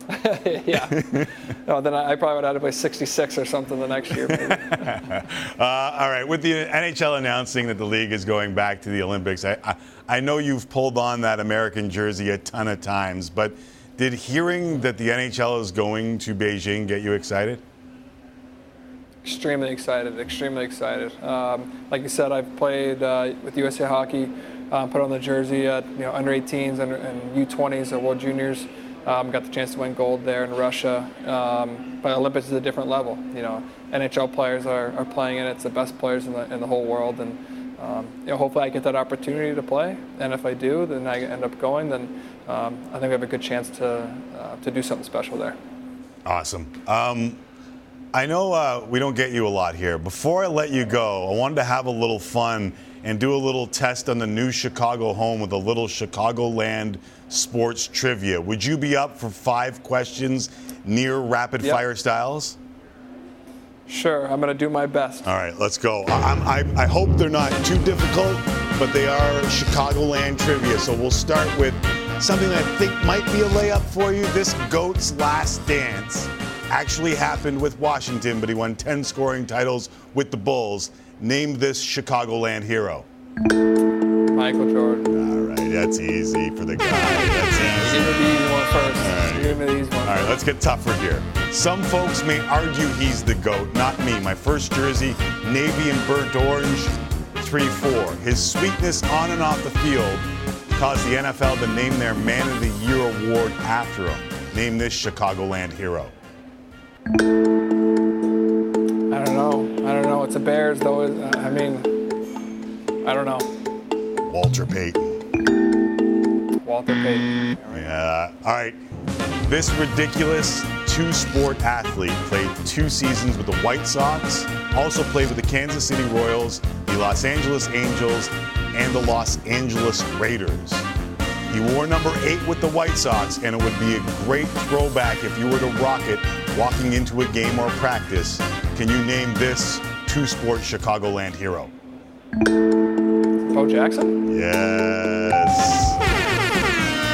yeah. no, then I, I probably would have to play 66 or something the next year. Maybe. Uh, all right, with the NHL announcing that the league is going back to the Olympics, I, I, I know you've pulled on that American jersey a ton of times, but did hearing that the NHL is going to Beijing get you excited? extremely excited, extremely excited. Um, like you said, I've played uh, with USA Hockey, um, put on the jersey at you know under 18s and, and U20s at World Juniors. Um, got the chance to win gold there in Russia. Um, but Olympics is a different level. You know, NHL players are, are playing in it. It's the best players in the, in the whole world, and um, you know, hopefully I get that opportunity to play. And if I do, then I end up going. Then um, I think we have a good chance to uh, to do something special there. Awesome. Um, I know uh, we don't get you a lot here. Before I let you go, I wanted to have a little fun and do a little test on the new Chicago home with a little Chicagoland sports trivia. Would you be up for five questions near rapid Yep. fire styles? Sure, I'm going to do my best. All right, let's go. I, I'm- I, I hope they're not too difficult, but they are Chicagoland trivia. So we'll start with something that I think might be a layup for you. This GOAT's last dance actually happened with Washington, but he won 10 scoring titles with the Bulls. Name this Chicagoland hero. Michael Jordan. All right, that's easy for the guy. That's easy. Give me the one first. Give me the easy one. All right, let's get tougher here. Some folks may argue he's the GOAT, not me. My first jersey, navy and burnt orange, 3 4. His sweetness on and off the field caused the NFL to name their Man of the Year award after him. Name this Chicagoland hero. I don't know. I don't know. It's a Bears, though. I mean, I don't know. Walter Payton. Walter Payton. Yeah. All right. This ridiculous two sport athlete played two seasons with the White Sox, also played with the Kansas City Royals, the Los Angeles Angels, and the Los Angeles Raiders. He wore number eight with the White Sox, and it would be a great throwback if you were to rock it walking into a game or practice. Can you name this two sport Chicagoland hero? Bo Jackson? Yes.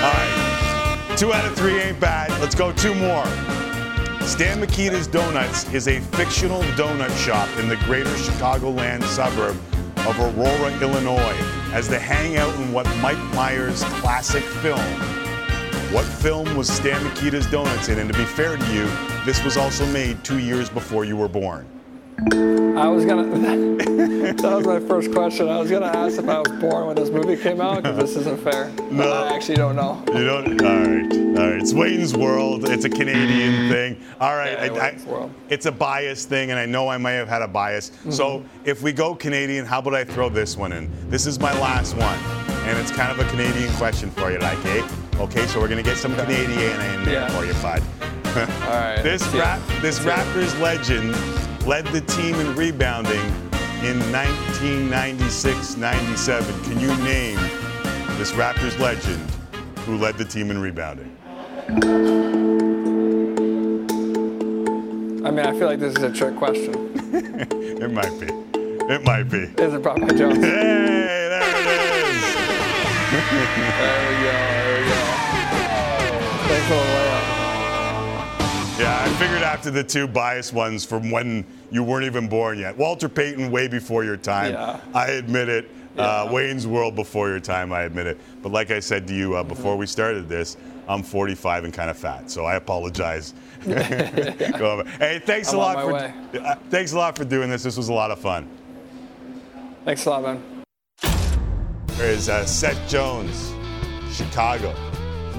All right. Two out of three ain't bad. Let's go two more. Stan Mikita's Donuts is a fictional donut shop in the greater Chicagoland suburb of Aurora, Illinois, as the hangout in what Mike Myers' classic film. What film was Stan Mikita's Donuts in? And to be fair to you, this was also made two years before you were born. I was gonna. that was my first question. I was gonna ask if I was born when this movie came out because this isn't fair. No. I actually don't know. You don't. All right. All right. It's Wayne's World. It's a Canadian thing. All right. Yeah, I- I- it's a bias thing, and I know I may have had a bias. So if we go Canadian, how about I throw this one in? This is my last one, and it's kind of a Canadian question for you, like, eh? Okay, so we're gonna get some Canadian in there Yeah. for you, bud. All right. This let's see it. rap, this Let's see it. Raptors legend led the team in rebounding in 1996-97. Can you name this Raptors legend who led the team in rebounding? I mean, I feel like this is a trick question. It might be. It might be. Is it Brock Jones? Hey, there it is. There we go. There we go. Thanks for the layup. Yeah, I figured after the two biased ones from when you weren't even born yet. Walter Payton, way before your time. Yeah. I admit it. Uh, Wayne's World before your time, I admit it. But like I said to you uh, before we started this, I'm 45 and kind of fat, so I apologize. Hey, thanks I'm a lot for uh, thanks a lot for doing this. This was a lot of fun. Thanks a lot, man. There is uh, Seth Jones, Chicago.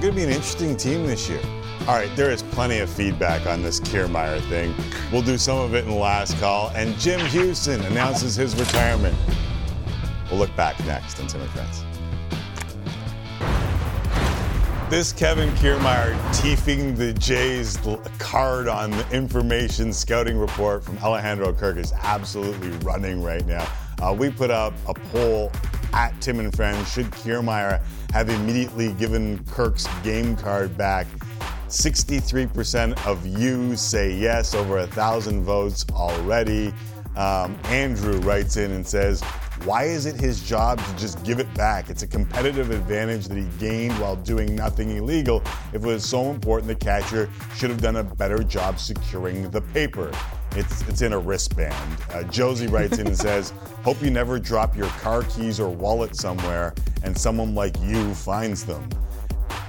Going to be an interesting team this year. All right, there is plenty of feedback on this Kiermaier thing. We'll do some of it in the last call. And Jim Hughson announces his retirement. We'll look back next on Tim and Friends. This Kevin Kiermaier teething the Jays card on the information scouting report from Alejandro Kirk is absolutely running right now. Uh, we put up a poll at Tim and Friends. Should Kiermaier have immediately given Kirk's game card back? 63% of you say yes, over a thousand votes already. Um, Andrew writes in and says, Why is it his job to just give it back? It's a competitive advantage that he gained while doing nothing illegal. If it was so important, the catcher should have done a better job securing the paper. It's, it's in a wristband. Uh, Josie writes in and says, Hope you never drop your car keys or wallet somewhere and someone like you finds them.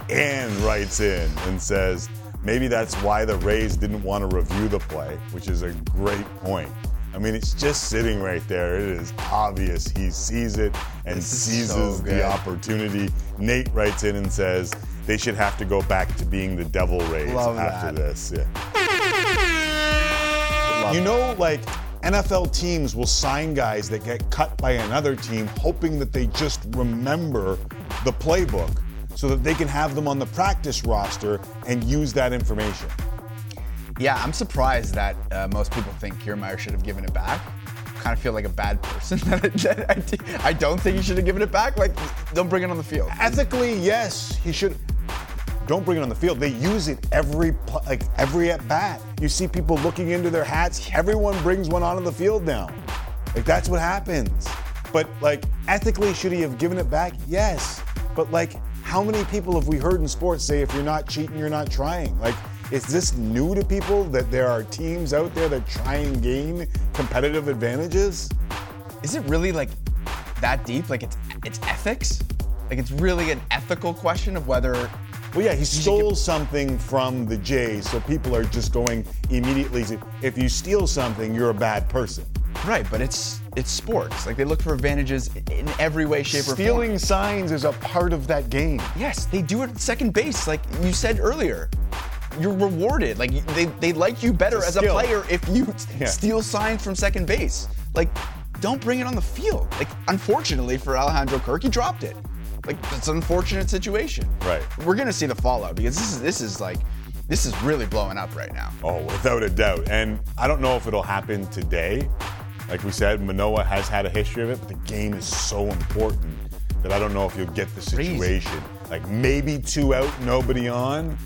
Ann writes in and says, maybe that's why the Rays didn't want to review the play, which is a great point. I mean, it's just sitting right there. It is obvious he sees it and seizes so the opportunity. Nate writes in and says they should have to go back to being the Devil Rays Love after that. this. Yeah. You know, like NFL teams will sign guys that get cut by another team, hoping that they just remember the playbook so that they can have them on the practice roster and use that information. Yeah, I'm surprised that uh, most people think Kiermaier should have given it back. Kind of feel like a bad person that, that I, d- I don't think he should have given it back. Like, don't bring it on the field. Ethically, yes, he should. Don't bring it on the field. They use it every like every at bat. You see people looking into their hats. Everyone brings one onto the field now. Like that's what happens. But like ethically, should he have given it back? Yes. But like, how many people have we heard in sports say if you're not cheating, you're not trying? Like, is this new to people that there are teams out there that try and gain competitive advantages? Is it really like that deep? Like it's it's ethics? Like it's really an ethical question of whether. Well, yeah, he stole something from the Jays, so people are just going immediately. To, if you steal something, you're a bad person. Right, but it's it's sports. Like they look for advantages in every way, shape, or form. Stealing signs is a part of that game. Yes, they do it at second base, like you said earlier. You're rewarded. Like they, they like you better as a player if you Yeah. steal signs from second base. Like, don't bring it on the field. Like, unfortunately for Alejandro Kirk, he dropped it. Like, it's an unfortunate situation. Right. We're gonna see the fallout because this is this is like this is really blowing up right now. Oh, without a doubt. And I don't know if it'll happen today. Like we said, Manoah has had a history of it, but the game is so important that I don't know if you'll get the situation. Like maybe two out, nobody on.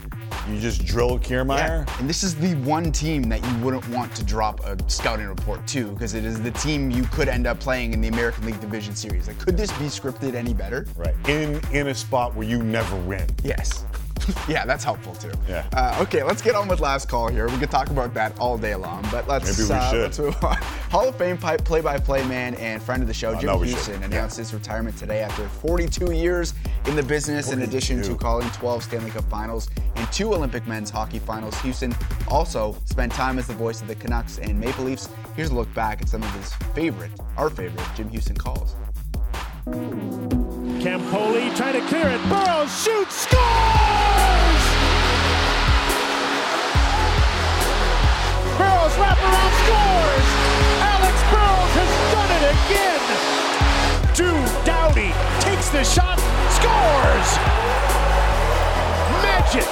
You just drill Kiermaier. Yeah, and this is the one team that you wouldn't want to drop a scouting report to because it is the team you could end up playing in the American League Division Series. Like, could this be scripted any better? Right. In in a spot where you never win. Yes. yeah, that's helpful too. Yeah. Uh, okay, let's get on with last call here. We could talk about that all day long, but let's Maybe we uh, should. let's move on. Hall of Fame play by play man and friend of the show, Oh, Jim Hughson, shouldn't. announced his retirement today after 42 years in the business, in addition to calling 12 Stanley Cup finals and two Olympic men's hockey finals. Hughson also spent time as the voice of the Canucks and Maple Leafs. Here's a look back at some of his favorite, our favorite, Jim Hughson calls. Campoli trying to clear it. Burrows shoots, scores! Burrows wraparound scores! It again! Drew Doughty takes the shot, scores! Magic!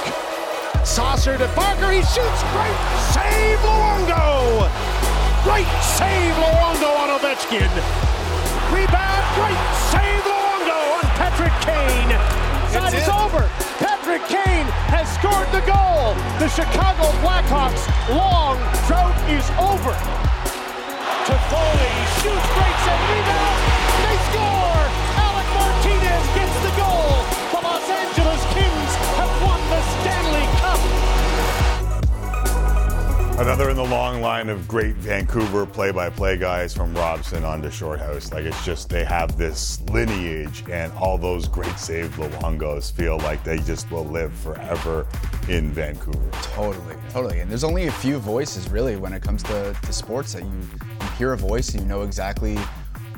Saucer to Barker, he shoots, great save Luongo! Great save Luongo on Ovechkin! Rebound, great save Luongo on Patrick Kane. Side is over. Patrick Kane has scored the goal. The Chicago Blackhawks' long drought is over. Toffoli shoots, great save, rebound. They score. Alec Martinez gets the goal. Another in the long line of great Vancouver play-by-play guys from Robson on to Shorthouse. Like it's just they have this lineage, and all those great save Luongos feel like they just will live forever in Vancouver. Totally, totally. And there's only a few voices really when it comes to, to sports that you, you hear a voice and you know exactly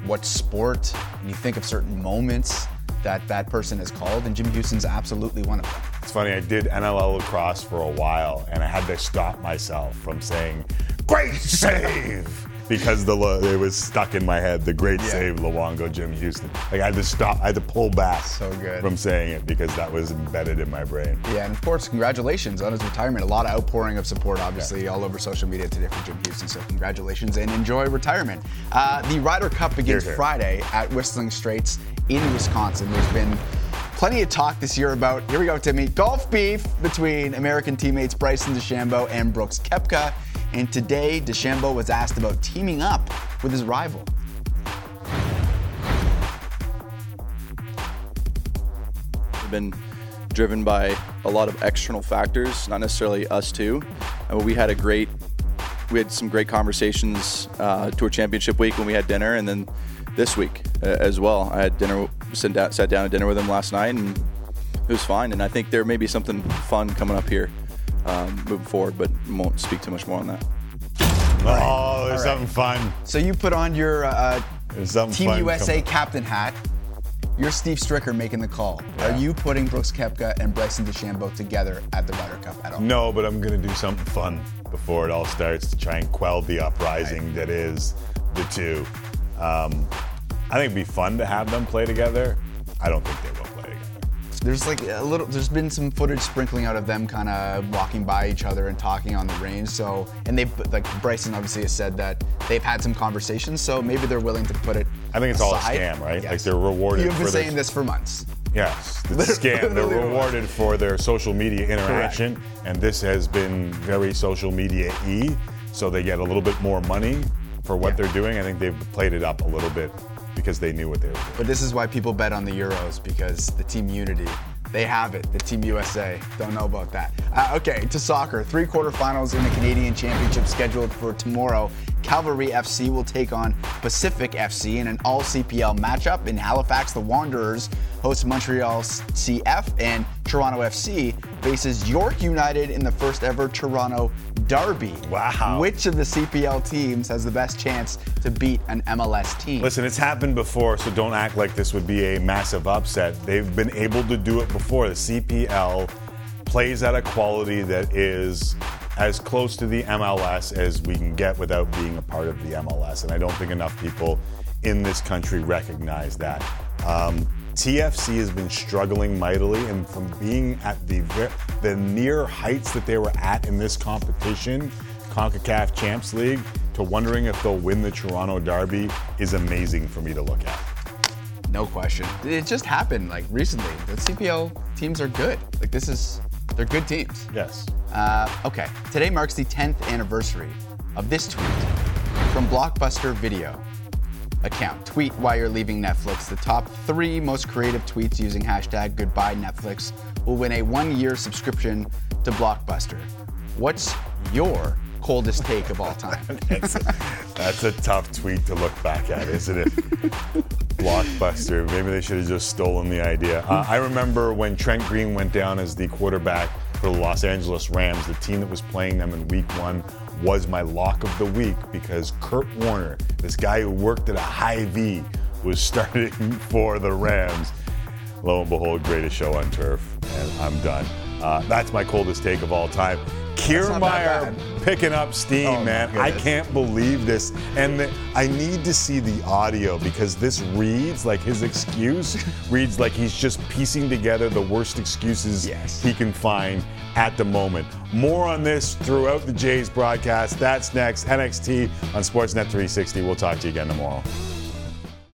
what sport and you think of certain moments that that person is called, and Jim Hughson's absolutely one of them. It's funny, I did NLL lacrosse for a while, and I had to stop myself from saying, Great save! Because the it was stuck in my head, the great save Luongo Jim Hughson. Like I had to stop, I had to pull back So good. from saying it because that was embedded in my brain. Yeah, and of course, congratulations on his retirement. A lot of outpouring of support, obviously, all over social media today for Jim Hughson. So, congratulations and enjoy retirement. Uh, the Ryder Cup begins Hear, hear. Friday at Whistling Straits in Wisconsin. There's been plenty of talk this year about, here we go, Timmy, golf beef between American teammates Bryson DeChambeau and Brooks Koepka. And today, DeChambeau was asked about teaming up with his rival. We've been driven by a lot of external factors, not necessarily us two. And we had a great, we had some great conversations uh, tour championship week when we had dinner, and then this week uh, as well. I had dinner, sat down, sat down at dinner with him last night, and it was fine. And I think there may be something fun coming up here um, moving forward, but won't speak too much more on that. Oh, there's All right. something fun. So, you put on your uh, Team USA coming. captain hat. You're Steve Stricker making the call. Are you putting Brooks Koepka and Bryson DeChambeau together at the Ryder Cup at all? No, but I'm going to do something fun before it all starts to try and quell the uprising that is the two. Um, I think it'd be fun to have them play together. I don't think they will play together. There's like a little. There's been some footage sprinkling out of them kind of walking by each other and talking on the range. So, and they like Bryson obviously has said that they've had some conversations. So maybe they're willing to put it. I think it's all a scam, right? Yes. Like they're rewarded You've been for their- saying this for months. Yes, it's a scam. They're rewarded for their social media interaction, and this has been very social media e. So they get a little bit more money for what they're doing. I think they've played it up a little bit because they knew what they were doing. But this is why people bet on the Euros because the team unity. They have it. The Team USA. Don't know about that. Uh, okay, to soccer. Three quarterfinals in the Canadian Championship scheduled for tomorrow. Cavalry FC will take on Pacific FC in an all CPL matchup. In Halifax, the Wanderers host Montreal CF, and Toronto FC faces York United in the first ever Toronto Derby. Wow. Which of the CPL teams has the best chance to beat an MLS team? Listen, it's happened before, so don't act like this would be a massive upset. They've been able to do it before. The CPL plays at a quality that is as close to the MLS as we can get without being a part of the MLS. And I don't think enough people in this country recognize that. Um, TFC has been struggling mightily, and from being at the the near heights that they were at in this competition, CONCACAF Champs League, to wondering if they'll win the Toronto Derby is amazing for me to look at. No question. It just happened like recently. The CPL teams are good. Like this is, they're good teams. Yes. Uh, okay. Today marks the 10th anniversary of this tweet from Blockbuster Video account. Tweet why you're leaving Netflix. The top three most creative tweets using hashtag Goodbye Netflix will win a one-year subscription to Blockbuster. What's your coldest take of all time? That's a tough tweet to look back at, isn't it? Blockbuster. Maybe they should have just stolen the idea. Uh, I remember when Trent Green went down as the quarterback for the Los Angeles Rams, the team that was playing them in week one was my lock of the week because Kurt Warner, this guy who worked at a Hy-Vee, was starting for the Rams. Lo and behold, greatest show on turf, and I'm done. Uh, that's my coldest take of all time. Kiermaier picking up steam, Oh, man. I can't believe this. And the, I need to see the audio because this reads like his excuse reads like he's just piecing together the worst excuses he can find at the moment. More on this throughout the Jays broadcast. That's next. NXT on Sportsnet 360. We'll talk to you again tomorrow.